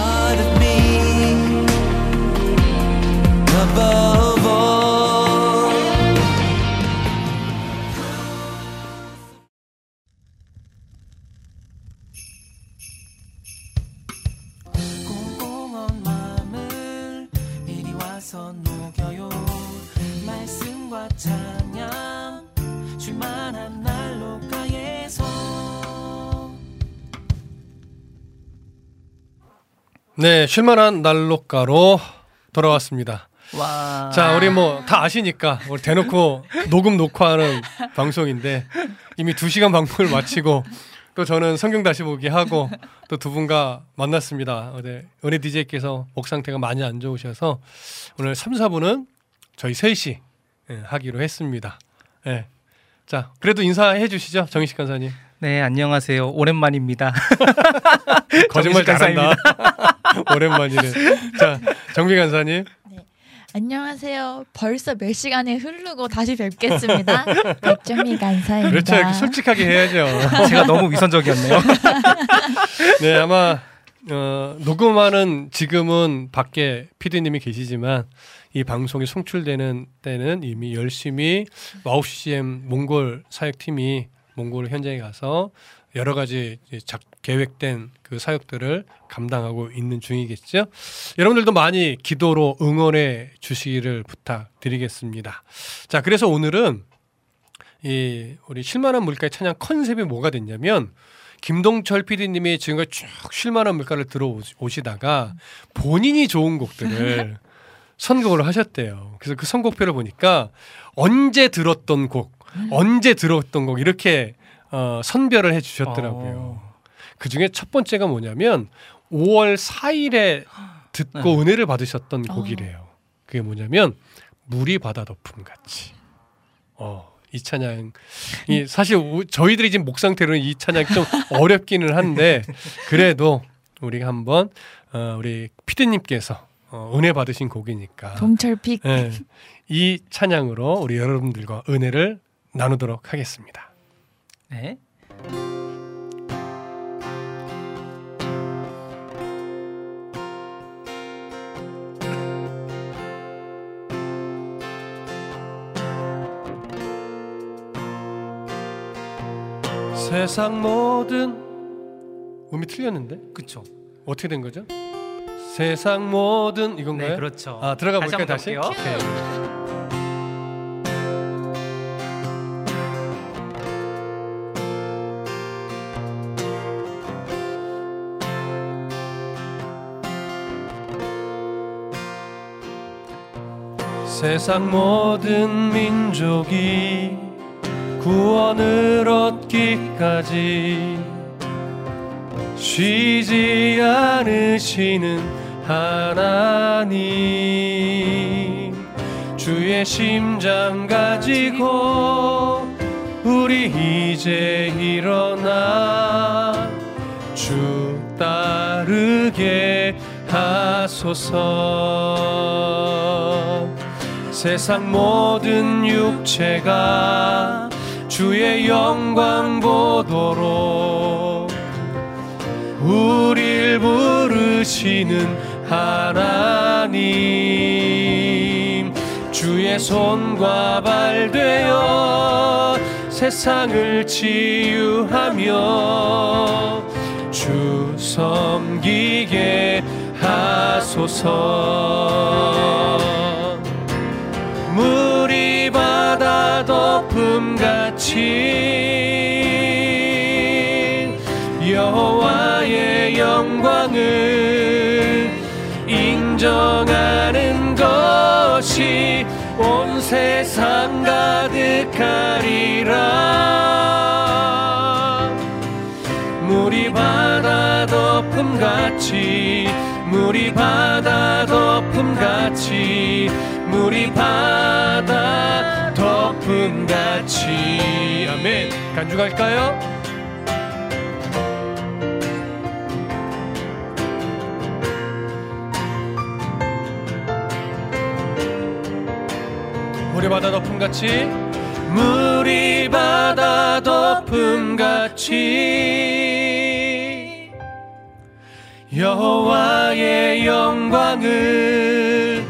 Above all. 공공한 마음을 이리 와서 녹여요 말씀과 찬양 줄만한 난로가에서 네, 쉴만한 난로가로 돌아왔습니다. 와. 자, 우리 뭐 다 아시니까 우리 대놓고 녹음 녹화하는 방송인데 이미 두 시간 방송을 마치고 또 저는 성경 다시 보기 하고 또 두 분과 만났습니다. 어제 은혜 DJ께서 목 상태가 많이 안 좋으셔서 오늘 3, 4분은 저희 셋이 예, 하기로 했습니다. 예. 자, 그래도 인사해 주시죠, 정희식 간사님. 네, 안녕하세요. 오랜만입니다. [laughs] 거짓말 잘한다. 오랜만이네. 자, 정미 간사님. 안녕하세요. 벌써 몇 시간이 흐르고 다시 뵙겠습니다. [laughs] 백정미 간사입니다. 그렇죠. 이렇게 솔직하게 해야죠. 제가 너무 위선적이었네요. [laughs] 네, 아마 어, 녹음하는 지금은 밖에 PD님이 계시지만 이 방송이 송출되는 때는 이미 열심히 와우 CCM 몽골 사역팀이 몽골 현장에 가서 여러 가지 작, 계획된 그 사역들을 감당하고 있는 중이겠죠. 여러분들도 많이 기도로 응원해 주시기를 부탁드리겠습니다. 자, 그래서 오늘은 이 우리 실만한 물가의 찬양 컨셉이 뭐가 됐냐면 김동철 PD님이 지금까지 쭉 쉴만한 물가를 들어오시다가 본인이 좋은 곡들을 [laughs] 선곡을 하셨대요. 그래서 그 선곡표를 보니까 언제 들었던 곡, 언제 들었던 곡 이렇게 어, 선별을 해주셨더라고요. 그 중에 첫 번째가 뭐냐면 5월 4일에 [gasps] 듣고 은혜를 받으셨던 곡이래요. 그게 뭐냐면 물이 바다 덮음 같이. 어, 이 찬양 이 사실 우- 저희들이 지금 목 상태로는 이 찬양 좀 [laughs] 어렵기는 한데 그래도 우리가 한번 어, 우리 피디님께서 어, 은혜 받으신 곡이니까 동철픽. 예, 이 찬양으로 우리 여러분들과 은혜를 나누도록 하겠습니다. 네. 세상 모든 음이 틀렸는데? 그쵸 어떻게 된 거죠? 세상 모든 이건가요? 네, 그렇죠. 아, 들어가 볼까요, 다시? 볼게요. 오케이. 세상 모든 민족이 구원으로 얻기까지 쉬지 않으시는 하나님 주의 심장 가지고 우리 이제 일어나 주 따르게 하소서. 세상 모든 육체가 주의 영광 보도록 우릴 부르시는 하나님. 주의 손과 발 되어 세상을 치유하며 주 섬기게 하소서. 물이 바다 덮음 같이 온 세상 가득하리라. 물이 바다 덮음 같이 물이 바다 덮음 같이 물이 바다 덮음 같이. 아멘. 간주갈까요? 바다 덮음 같이. 물이 바다 덮음 같이. 여호와의 영광을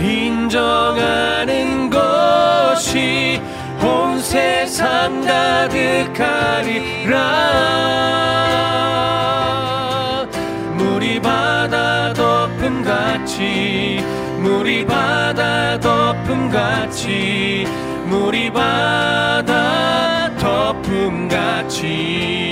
인정하는 것이 온 세상 가득하리라. 물이 바다 덮음 같이 물이 바다 덮음 같이 물이 바다 덮음 같이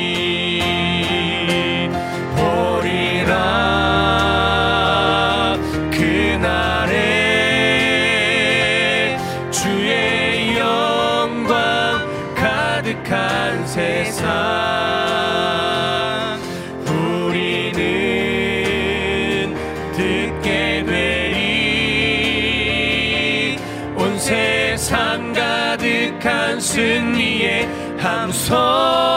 함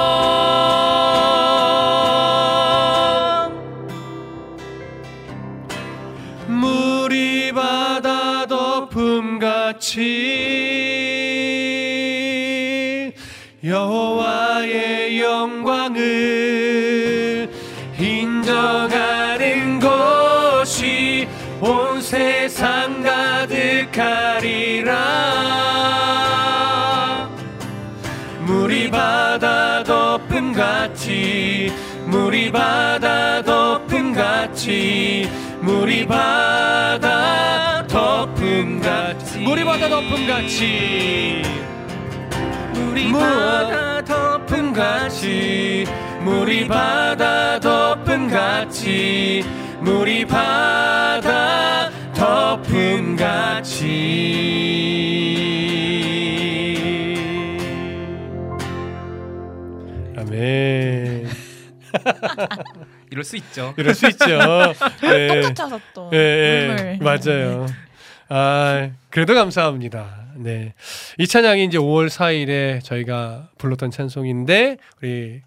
같이 물이 바다 덮음 같이 물이 바다 덮음 같이. 물이 바다 덮음 같이. 물이 바다 덮음 같이 물이 바다 덮음 같이 물이 바다 덮음 같이 아멘 [laughs] 이럴 수 있죠. 이럴 수 있죠. 네. 똑같아서 또 예, 예, 눈물. 맞아요. 아, 그래도 감사합니다. 네. 이 찬양이 이제 5월 4일에 저희가 불렀던 찬송인데 우리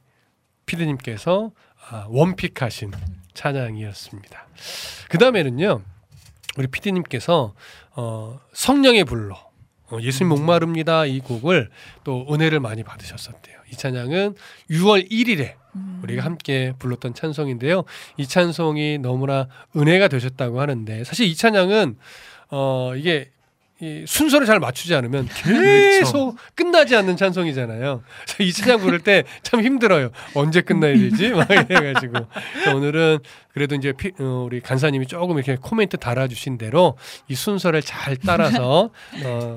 피디님께서 아, 원픽하신 찬양이었습니다. 그 다음에는요, 우리 피디님께서 어, 성령의 어, 예수님 목마릅니다 이 곡을 또 은혜를 많이 받으셨었대요. 이 찬양은 6월 1일에 우리가 함께 불렀던 찬송인데요. 이 찬송이 너무나 은혜가 되셨다고 하는데 사실 이 찬양은 어 이게 이 순서를 잘 맞추지 않으면 [laughs] 계속 끝나지 않는 찬송이잖아요. 이 찬양 부를 때 참 힘들어요. 언제 끝나야 되지? 막 [laughs] 이래가지고 오늘은 그래도 이제 피- 어, 우리 간사님이 조금 이렇게 코멘트 달아주신 대로 이 순서를 잘 따라서 어,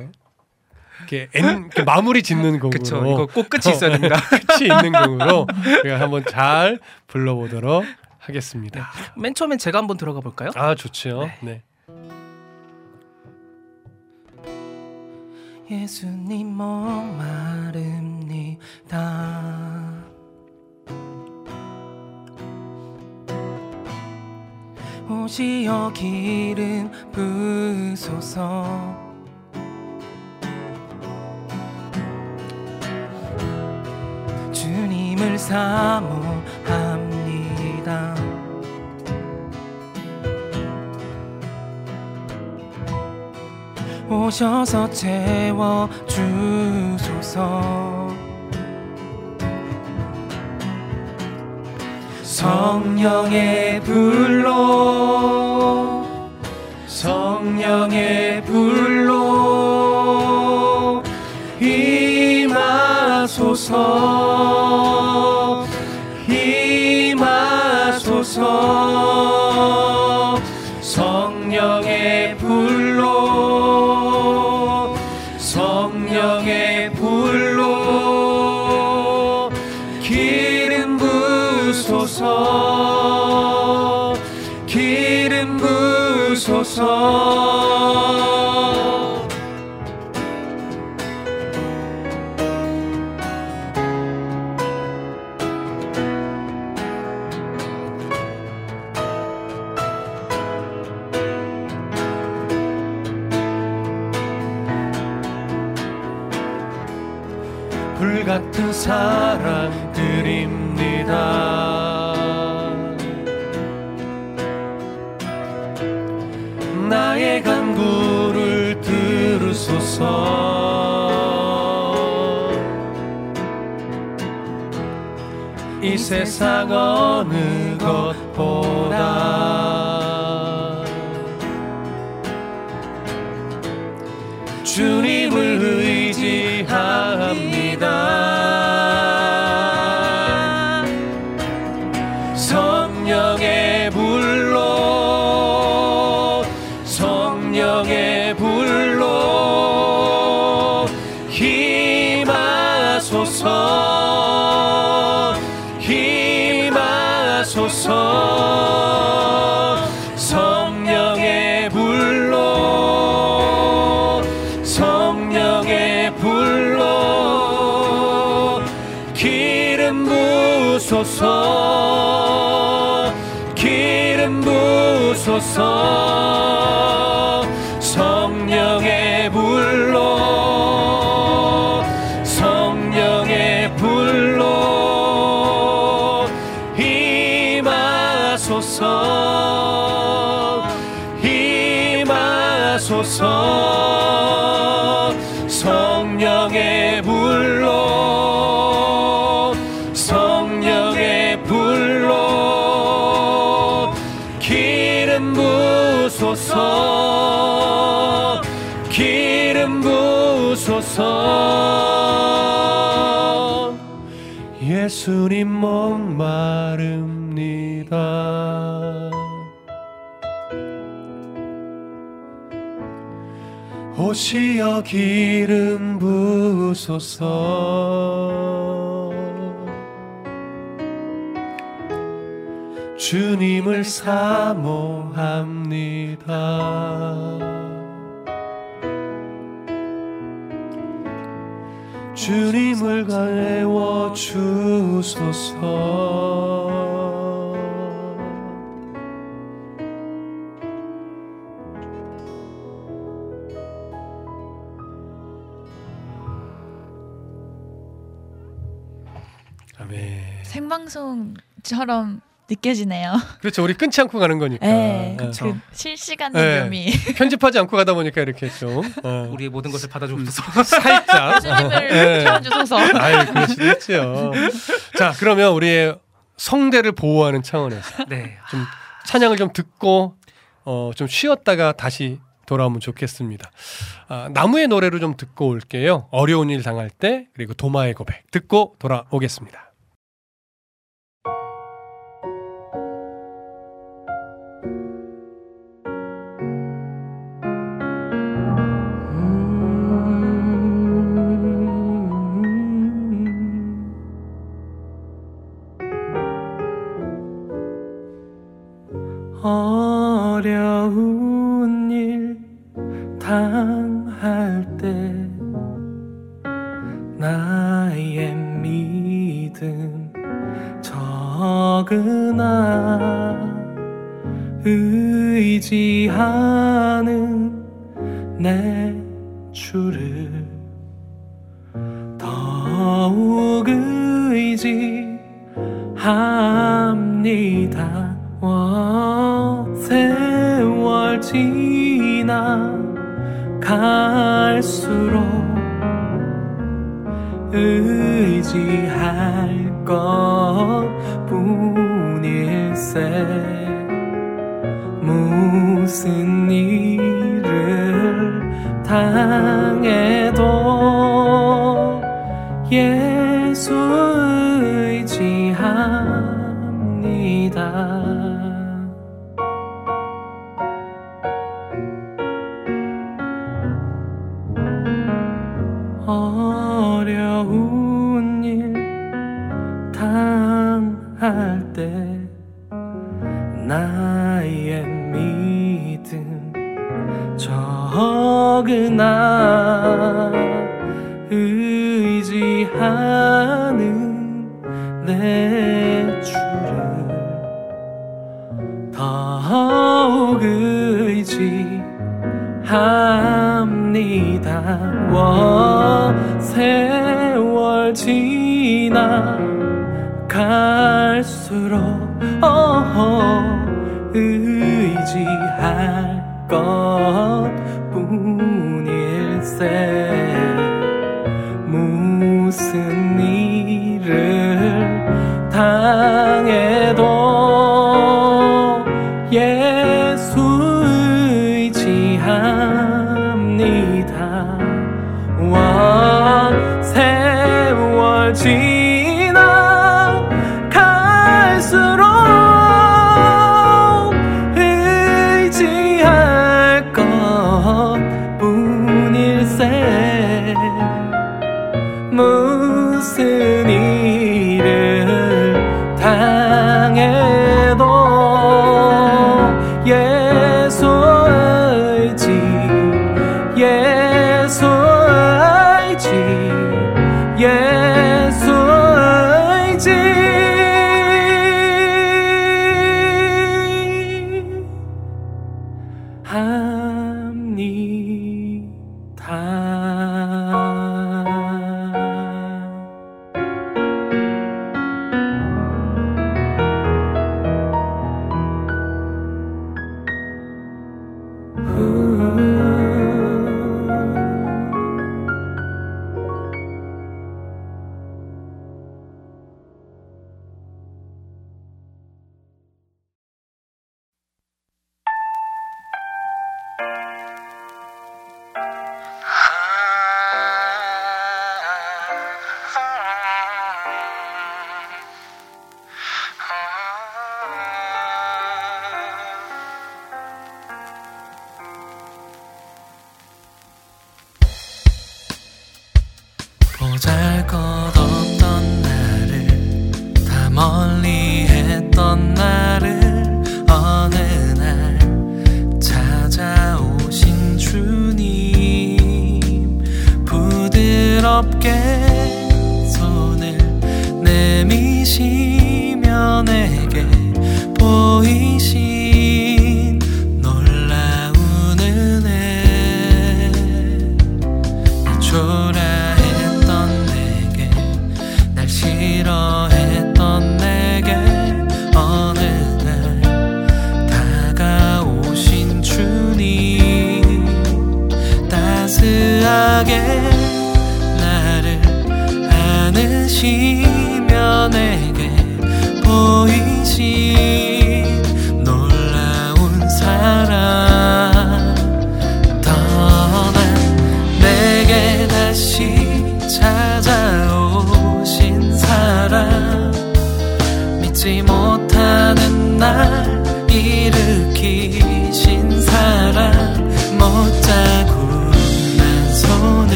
이렇게, 엔, 이렇게 마무리 짓는 곡으로 그쵸, 이거 꼭 끝이 있어야 됩니다. [laughs] 끝이 있는 곡으로 우리가 한번 잘 불러보도록 하겠습니다. 맨 처음엔 제가 한번 들어가 볼까요? 아 좋죠. 네. 예수님 목마릅니다 오시어 기름 부소서 주님을 사모합니다. 오셔서 채워 주소서. 성령의 불로 성령의 불로 임하소서. 임하소서. 성령의 불로. 성령의 불로. 기름 부소서. 기름 부소서 사랑 드립니다. 나의 간구를 들으소서. 이 세상 어느 것보다 주님 예수님 목마릅니다. 오시어 기름 부소서. 주님을 사모 생방송처럼 느껴지네요. [laughs] 그렇죠. 우리 끊지 않고 가는 거니까. 네, 어. 그 실시간의 네. 묘미. [laughs] 편집하지 않고 가다 보니까 이렇게 좀 어. 우리의 모든 것을 받아주소서. [laughs] 살짝 예수님을 예. 태워주소서. 아유, 있죠. 자, 그러면 우리의 성대를 보호하는 차원에서 네. 좀 찬양을 좀 듣고 어, 좀 쉬었다가 다시 돌아오면 좋겠습니다. 아, 나무의 노래로 좀 듣고 올게요. 어려운 일 당할 때 그리고 도마의 고백 듣고 돌아오겠습니다. 예수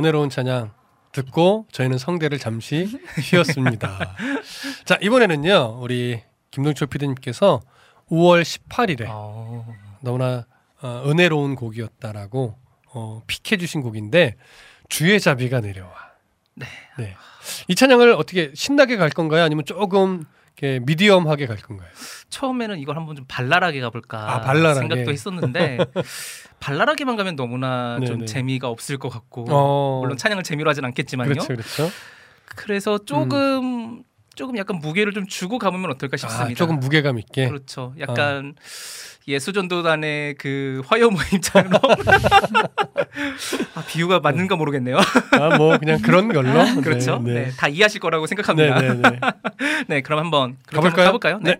은혜로운 찬양 듣고 저희는 성대를 잠시 쉬었습니다. [laughs] 자 이번에는요 우리 김동철 PD님께서 5월 18일에 너무나 어, 은혜로운 곡이었다라고 어, 픽해 주신 곡인데 주의 자비가 내려와. 네. 이 찬양을 어떻게 신나게 갈 건가요? 아니면 조금 이렇게 미디엄하게 갈 건가요? 처음에는 이걸 한번 좀 발랄하게 가볼까 아, 발랄하게. 생각도 했었는데 [laughs] 발랄하게만 가면 너무나 좀 네네. 재미가 없을 것 같고 어. 물론 찬양을 재미로 하진 않겠지만요. 그렇죠, 그렇죠. 그래서 조금 조금 약간 무게를 좀 주고 가보면 어떨까 싶습니다. 아, 조금 무게감 있게. 그렇죠. 약간 예수전도단의 그 화요 모임처럼 [laughs] [laughs] [laughs] 아, 비유가 맞는가 모르겠네요. 아, 뭐 그냥 그런 걸로. [laughs] 그렇죠. 네, 네, 네. 다 이해하실 거라고 생각합니다. 네, 네, 네. [laughs] 네, 그럼 한번 가볼까요? 가볼까요? 네.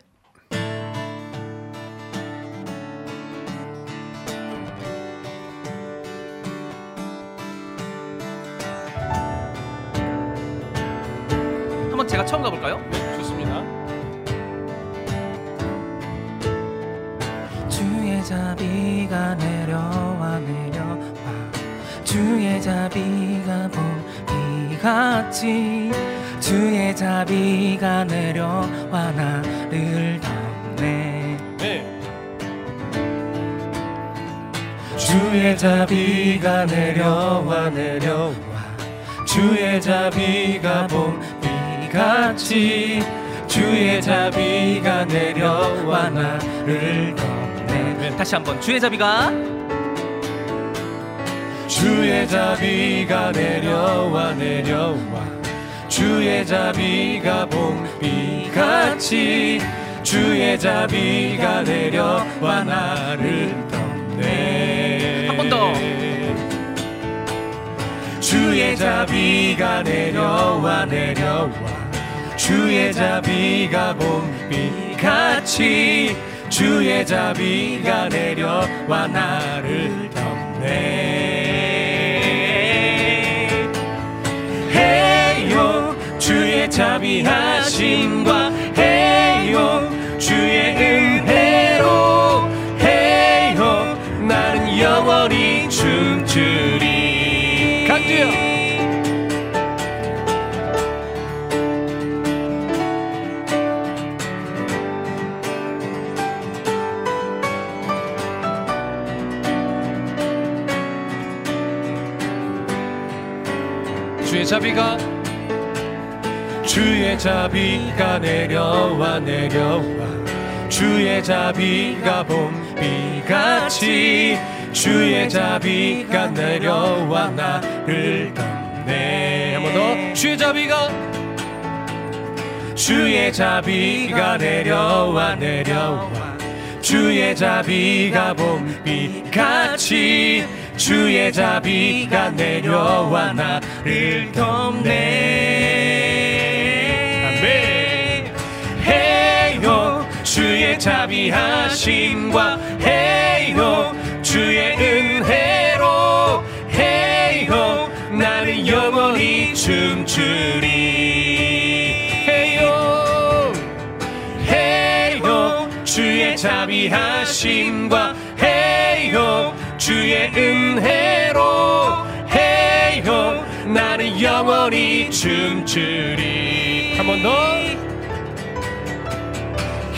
다시 한번 주의 자비가 주의 자비가 내려와 내려와. 주의 자비가 봄비같이 주의 자비가 내려와 나를 덮네. 한 번 더. 주의 자비가 내려와 내려와. 주의 자비가 봄비같이 주의 자비가 내려와 나를 덮네. 해요 주의 자비하심과 해요 자비가 주의 자비가 내려와 내려와. 주의 자비가 봄비같이 주의 자비가 내려와 나를 덮네. 한 번 더. 주의 자비가 주의 자비가 내려와 내려와. 주의 자비가 봄비같이 주의 자비가 내려와 나를 덮네. 해요. 주의 자비하심과 해요. 주의 은혜로 해요. 나는 영원히 춤추리. 해요. 주의 자비하심과 주의 은혜로 해요. 나는 영원히 춤추리. 한 번 더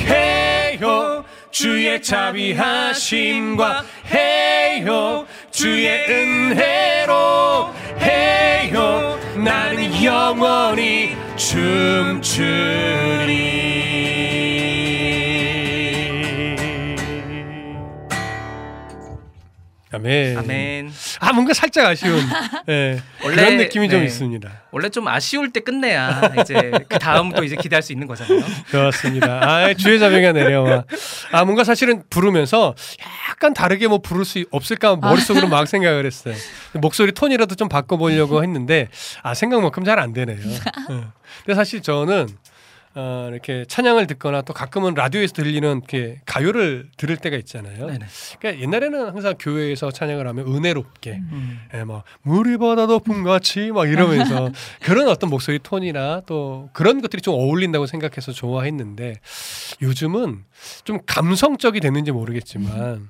해요. 주의 자비하심과 해요. 주의 은혜로 해요. 나는 영원히 춤추리 아멘. 아멘. 아 뭔가 살짝 아쉬운 [laughs] 예, 그런 느낌이 좀 있습니다. 원래 좀 아쉬울 때 끝내야 이제 그 다음 또 이제 기대할 수 있는 거잖아요. [laughs] 그렇습니다. 아, 주의 자비가 내려와. 아, 뭔가 사실은 부르면서 약간 다르게 뭐 부를 수 없을까 머릿속으로 막 생각을 했어요. 목소리 톤이라도 좀 바꿔보려고 했는데, 아, 생각만큼 잘 안 되네요. [laughs] 예. 근데 사실 저는 어, 이렇게 찬양을 듣거나 또 가끔은 라디오에서 들리는 이렇게 가요를 들을 때가 있잖아요. 네네. 그러니까 옛날에는 항상 교회에서 찬양을 하면 은혜롭게, 음. 예, 막 물이 바다 높은 같이 막 이러면서 [laughs] 그런 어떤 목소리 톤이나 또 그런 것들이 좀 어울린다고 생각해서 좋아했는데 요즘은 좀 감성적이 됐는지 모르겠지만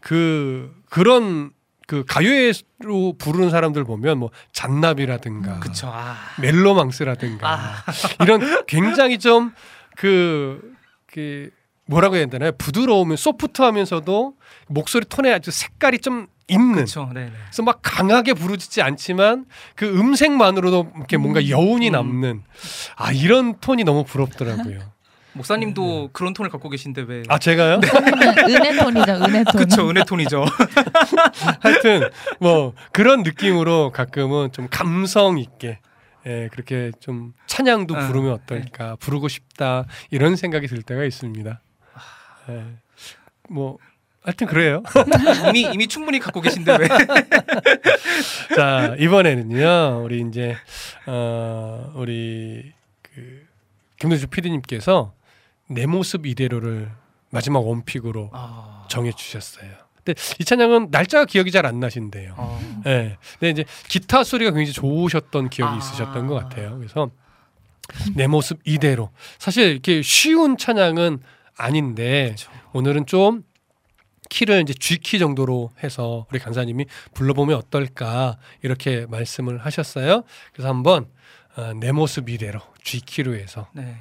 그 그런 그 가요로 부르는 사람들 보면 뭐 잔나비라든가 그쵸. 아. 멜로망스라든가 아. 이런 굉장히 좀그 그 뭐라고 해야 되나요? 부드러우면 소프트하면서도 목소리 톤에 아주 색깔이 좀 있는 그렇죠. 네. 그래서 막 강하게 부르짖지 않지만 그 음색만으로도 이렇게 뭔가 여운이 남는 아 이런 톤이 너무 부럽더라고요. 목사님도 그런 톤을 갖고 계신데 왜? 아 제가요? [laughs] 은혜 톤이죠, 은혜 톤. 그쵸, 은혜 톤이죠. [laughs] 하여튼 뭐 그런 느낌으로 가끔은 좀 감성 있게 예, 그렇게 좀 찬양도 아, 부르면 어떨까 부르고 싶다 이런 생각이 들 때가 있습니다. 예. 뭐 하여튼 그래요. [laughs] 이미 이미 충분히 갖고 계신데 왜? 자 이번에는요 우리 이제 어 우리 그 김도주 PD님께서 내 모습 이대로를 마지막 원픽으로 아. 정해 주셨어요. 근데 이 찬양은 날짜가 기억이 잘 안 나신대요. 어. 예. 근데 이제 기타 소리가 굉장히 좋으셨던 기억이 아. 있으셨던 것 같아요. 그래서 내 모습 이대로 사실 이렇게 쉬운 찬양은 아닌데 그쵸. 오늘은 좀 키를 이제 G 키 정도로 해서 우리 강사님이 불러보면 어떨까 이렇게 말씀을 하셨어요. 그래서 한번 어, 내 모습 이대로 G 키로 해서 네.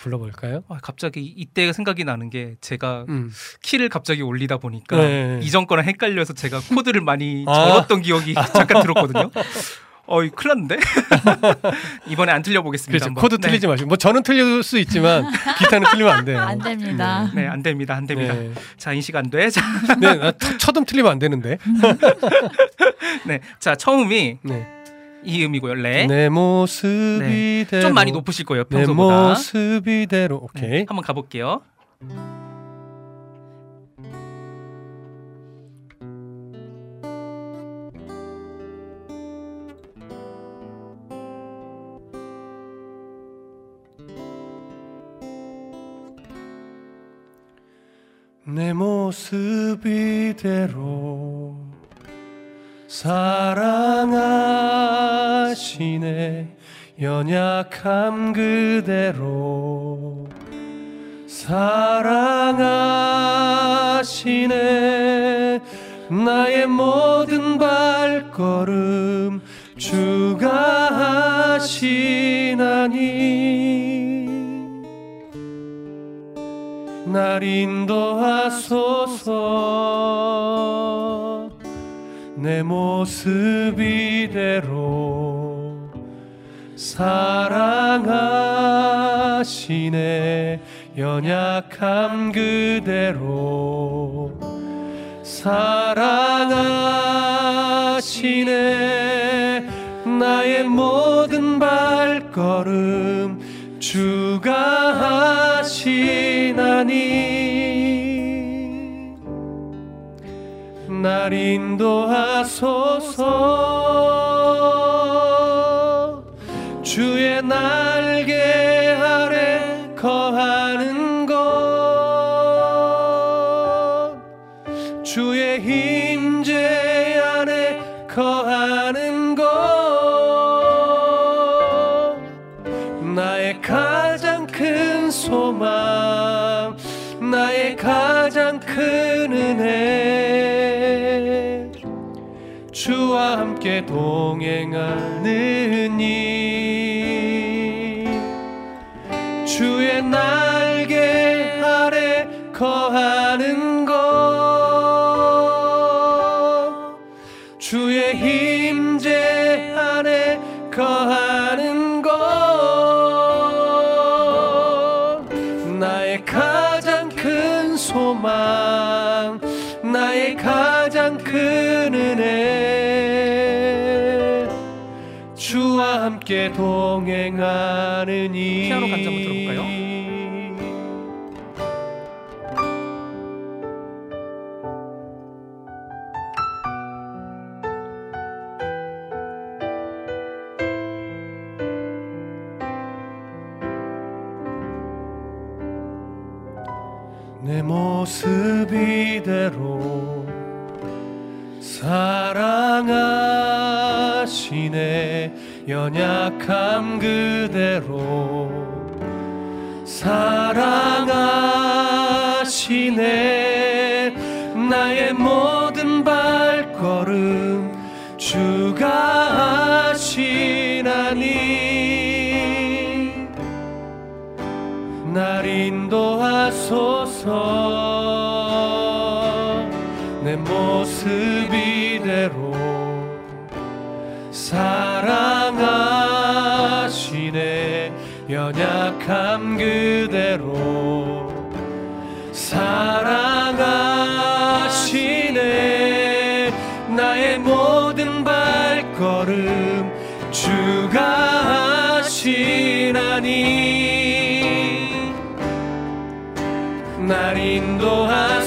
불러볼까요? 아, 갑자기 이때가 생각이 나는 게 제가 음. 키를 갑자기 올리다 보니까 네. 이전 거랑 헷갈려서 제가 [laughs] 코드를 많이 아. 절었던 기억이 잠깐 들었거든요. 어이 큰일 났는데 [laughs] 이번에 안 틀려보겠습니다. 그렇죠. 코드 네. 틀리지 마시고 뭐 저는 틀릴 수 있지만 기타는 틀리면 안 돼요. 안 됩니다. 네, 안 됩니다, 안 됩니다. 네. 자, 인식 안 돼. 자, 네, 나 첫- 첫음 틀리면 안 되는데. [laughs] 네, 자 처음이 네. 이 음이고요. 레. 내 모습 네. 좀 많이 높으실 거예요, 내 평소보다. 모습 이대로 오케이. 네, 한번 가볼게요. 내 모습 이대로 사랑하시네. 연약함 그대로. 사랑하시네. 나의 모든 발걸음 주가 하시나니. 날 인도하소서 내 모습 이대로 사랑하시네. 연약함 그대로 사랑하시네. 나의 모든 발걸음 주가 하시나니 날 인도하소서. 주의 날개 함께 동행하는 이 주의 날개 아래 거하는 함께 동행하는 이 피아노 간주 한번 들어볼까요? 내 모습 이대로 연약함 그대로 사랑하시네. 나의 모든 발걸음 주가 하시나니. 날 인도하소서 연약함 그대로 사랑하시네. 나의 모든 발걸음 주가 하시나니. 날 인도하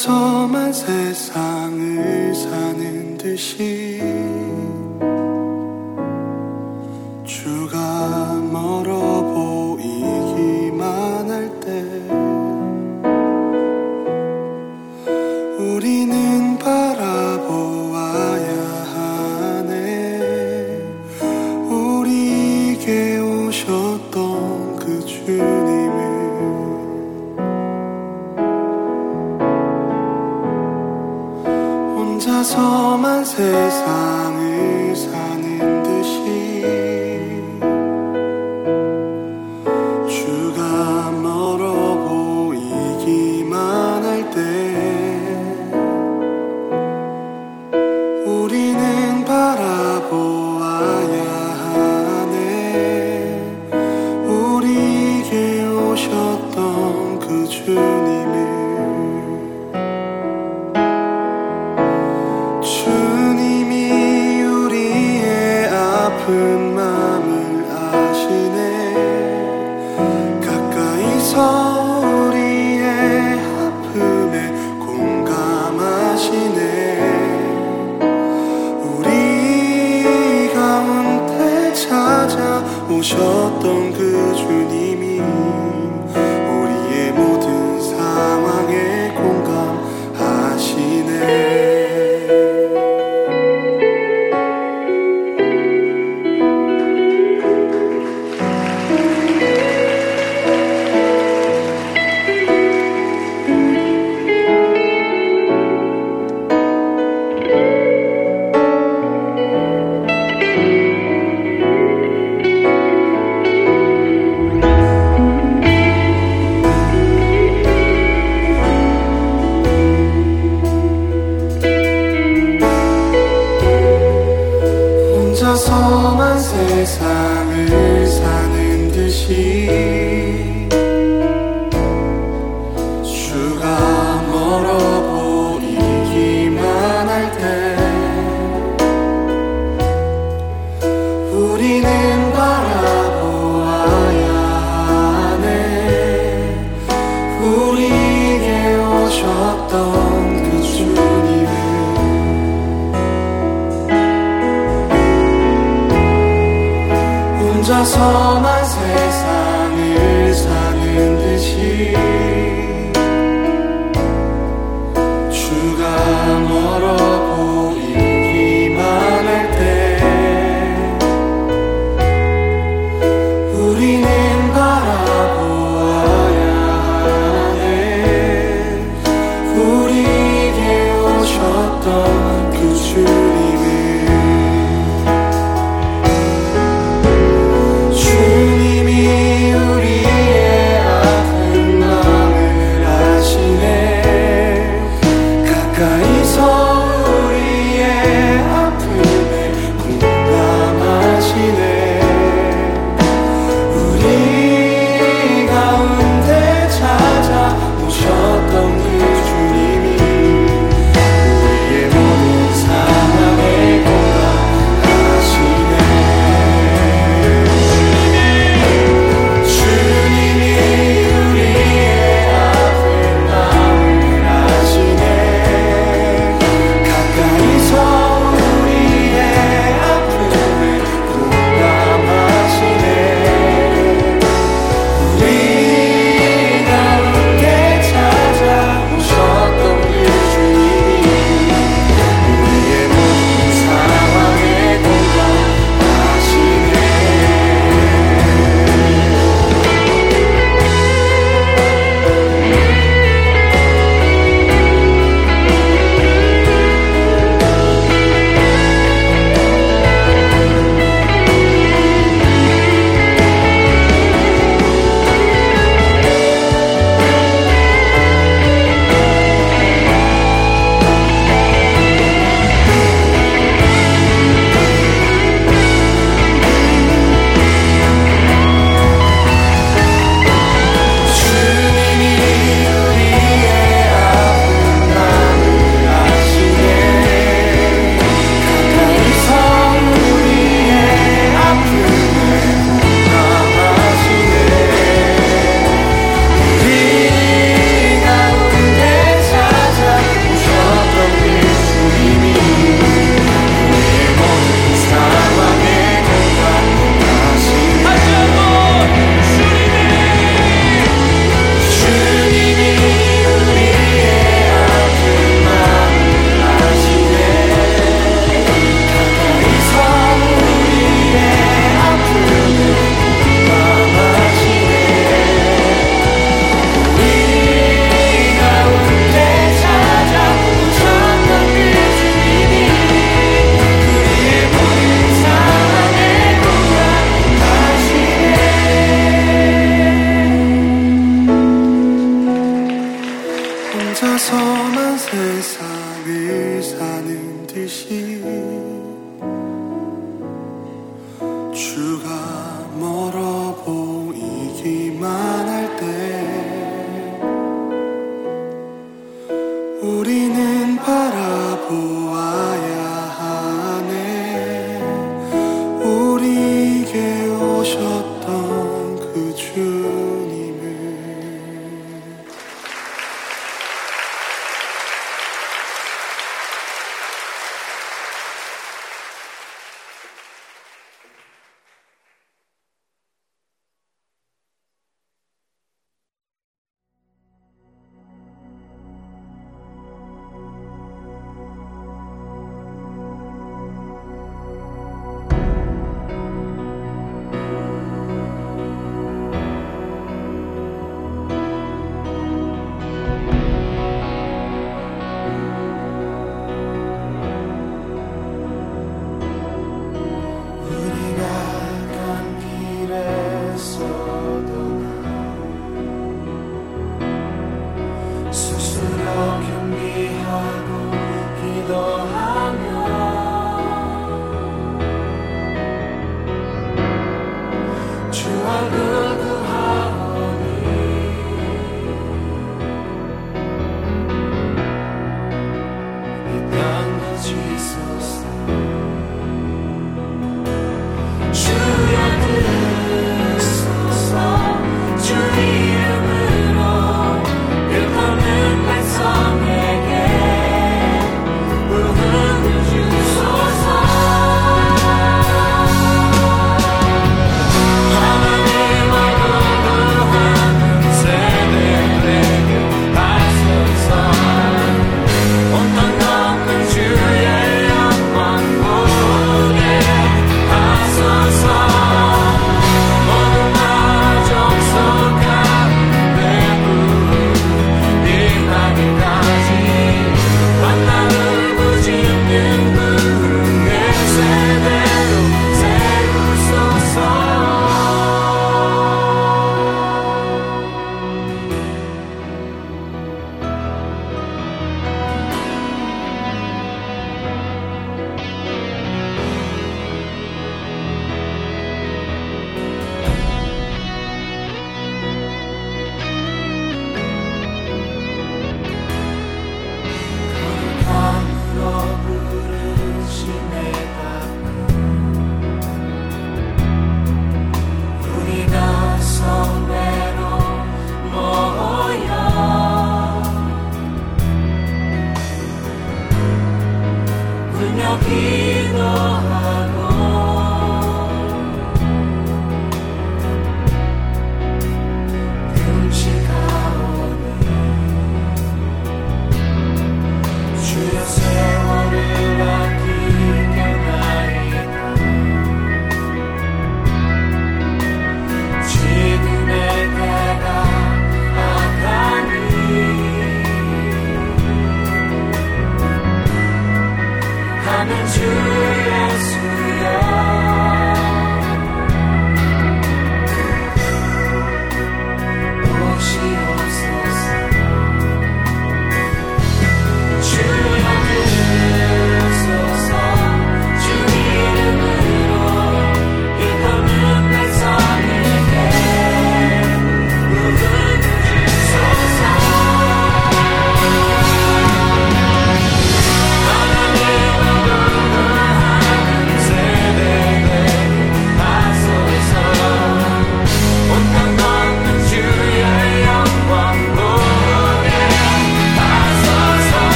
혼자서만 세상을 사는 듯이 험한 세상을 사는 듯이 주가 멀어 보이기만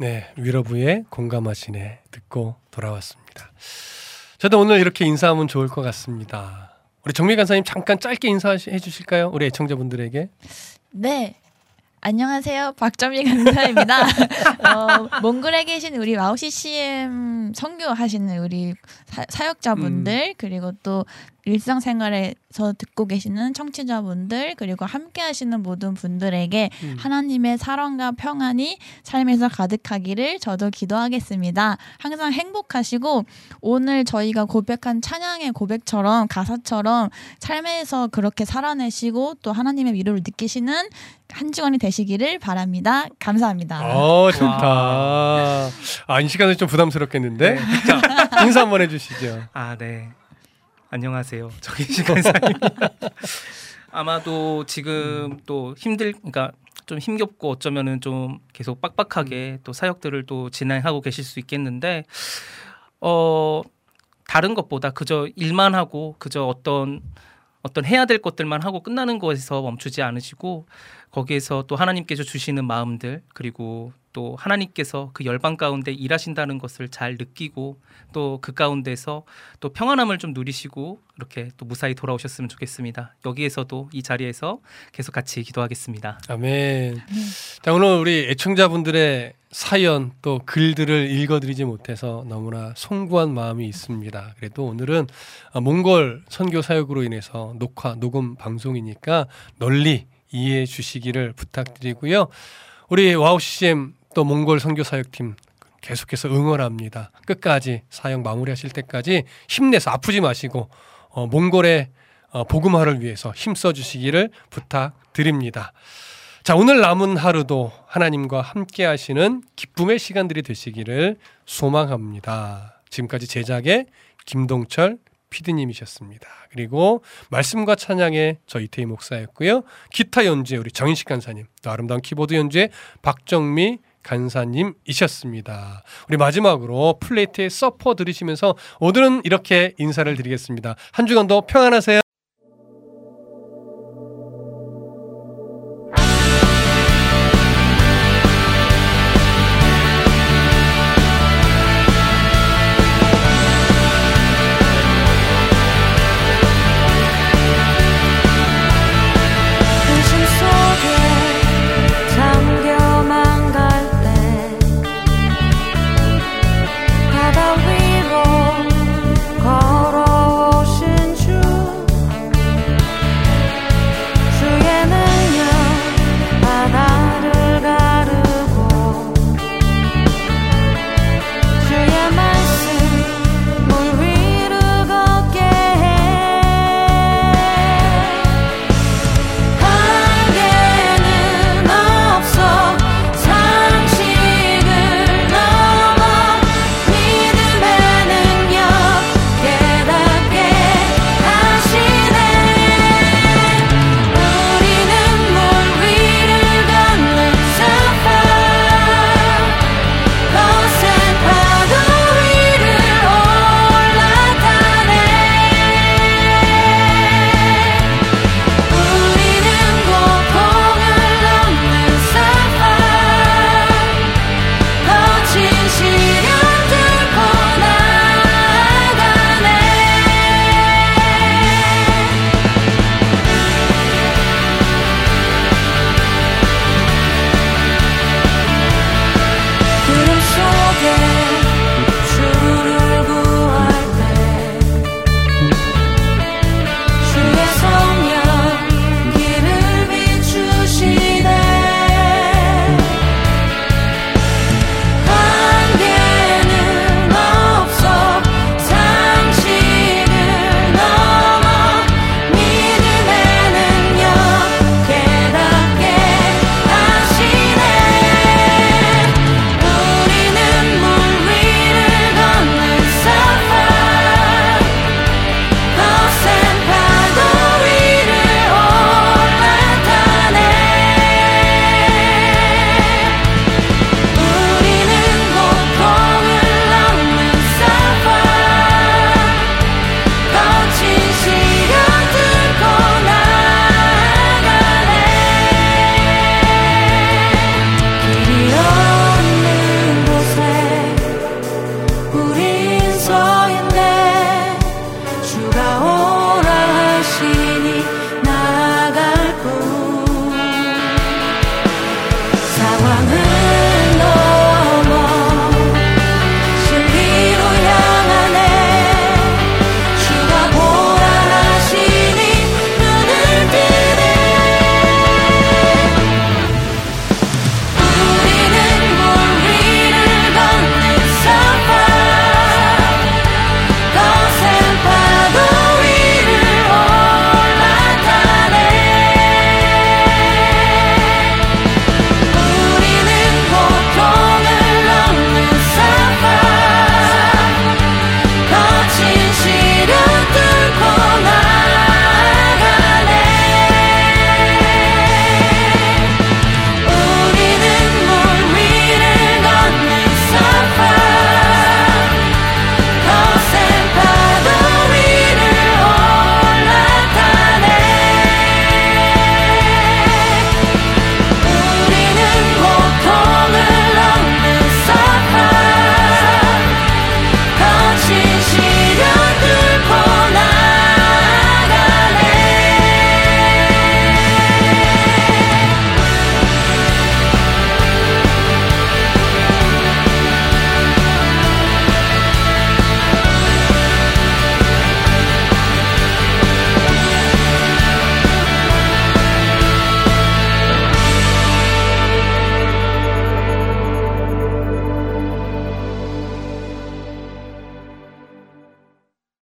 네, 위러브의 공감하시네 듣고 돌아왔습니다. 저도 오늘 이렇게 인사하면 좋을 것 같습니다. 우리 정미 간사님 잠깐 짧게 인사해 주실까요? 우리 애청자분들에게. 네. 안녕하세요. 박정미 간사입니다. [laughs] 어, 몽골에 계신 우리 와우 CCM 선교하시는 우리 사, 역자분들 그리고 또 일상생활에서 듣고 계시는 청취자분들 그리고 함께 하시는 모든 분들에게 음. 하나님의 사랑과 평안이 삶에서 가득하기를 저도 기도하겠습니다. 항상 행복하시고 오늘 저희가 고백한 찬양의 고백처럼 가사처럼 삶에서 그렇게 살아내시고 또 하나님의 위로를 느끼시는 한 주간이 되시기를 바랍니다. 감사합니다. 어, 좋다. 아, 이 시간은 좀 부담스럽겠는데. 네. 자, 인사 한번 해주시죠. 아, 네. 안녕하세요. 정희식 간사입니다. [laughs] 아마도 지금 또 힘들, 그러니까 좀 힘겹고 어쩌면은 좀 계속 빡빡하게 또 사역들을 또 진행하고 계실 수 있겠는데, 어, 다른 것보다 그저 일만 하고 그저 어떤 어떤 해야 될 것들만 하고 끝나는 것에서 멈추지 않으시고 거기에서 또 하나님께서 주시는 마음들 그리고 또 하나님께서 그 열방 가운데 일하신다는 것을 잘 느끼고 또 그 가운데서 또 평안함을 좀 누리시고 이렇게 또 무사히 돌아오셨으면 좋겠습니다. 여기에서도 이 자리에서 계속 같이 기도하겠습니다. 아멘. 자, 오늘 우리 애청자분들의 사연 또 글들을 읽어드리지 못해서 너무나 송구한 마음이 있습니다. 그래도 오늘은 아, 몽골 선교 사역으로 인해서 녹화, 녹음 방송이니까 널리 이해해 주시기를 부탁드리고요. 우리 와우 CCM 또 몽골 선교 사역팀 계속해서 응원합니다. 끝까지 사역 마무리하실 때까지 힘내서 아프지 마시고 어, 몽골의 어, 복음화를 위해서 힘써 주시기를 부탁드립니다. 자, 오늘 남은 하루도 하나님과 함께 하시는 기쁨의 시간들이 되시기를 소망합니다. 지금까지 제작의 김동철 피디님이셨습니다. 그리고 말씀과 찬양의 저 이태희 목사였고요. 기타 연주에 우리 정인식 간사님, 또 아름다운 키보드 연주에 박정미 간사님이셨습니다. 우리 마지막으로 플레이트의 서퍼 들으시면서 오늘은 이렇게 인사를 드리겠습니다. 한 주간도 평안하세요.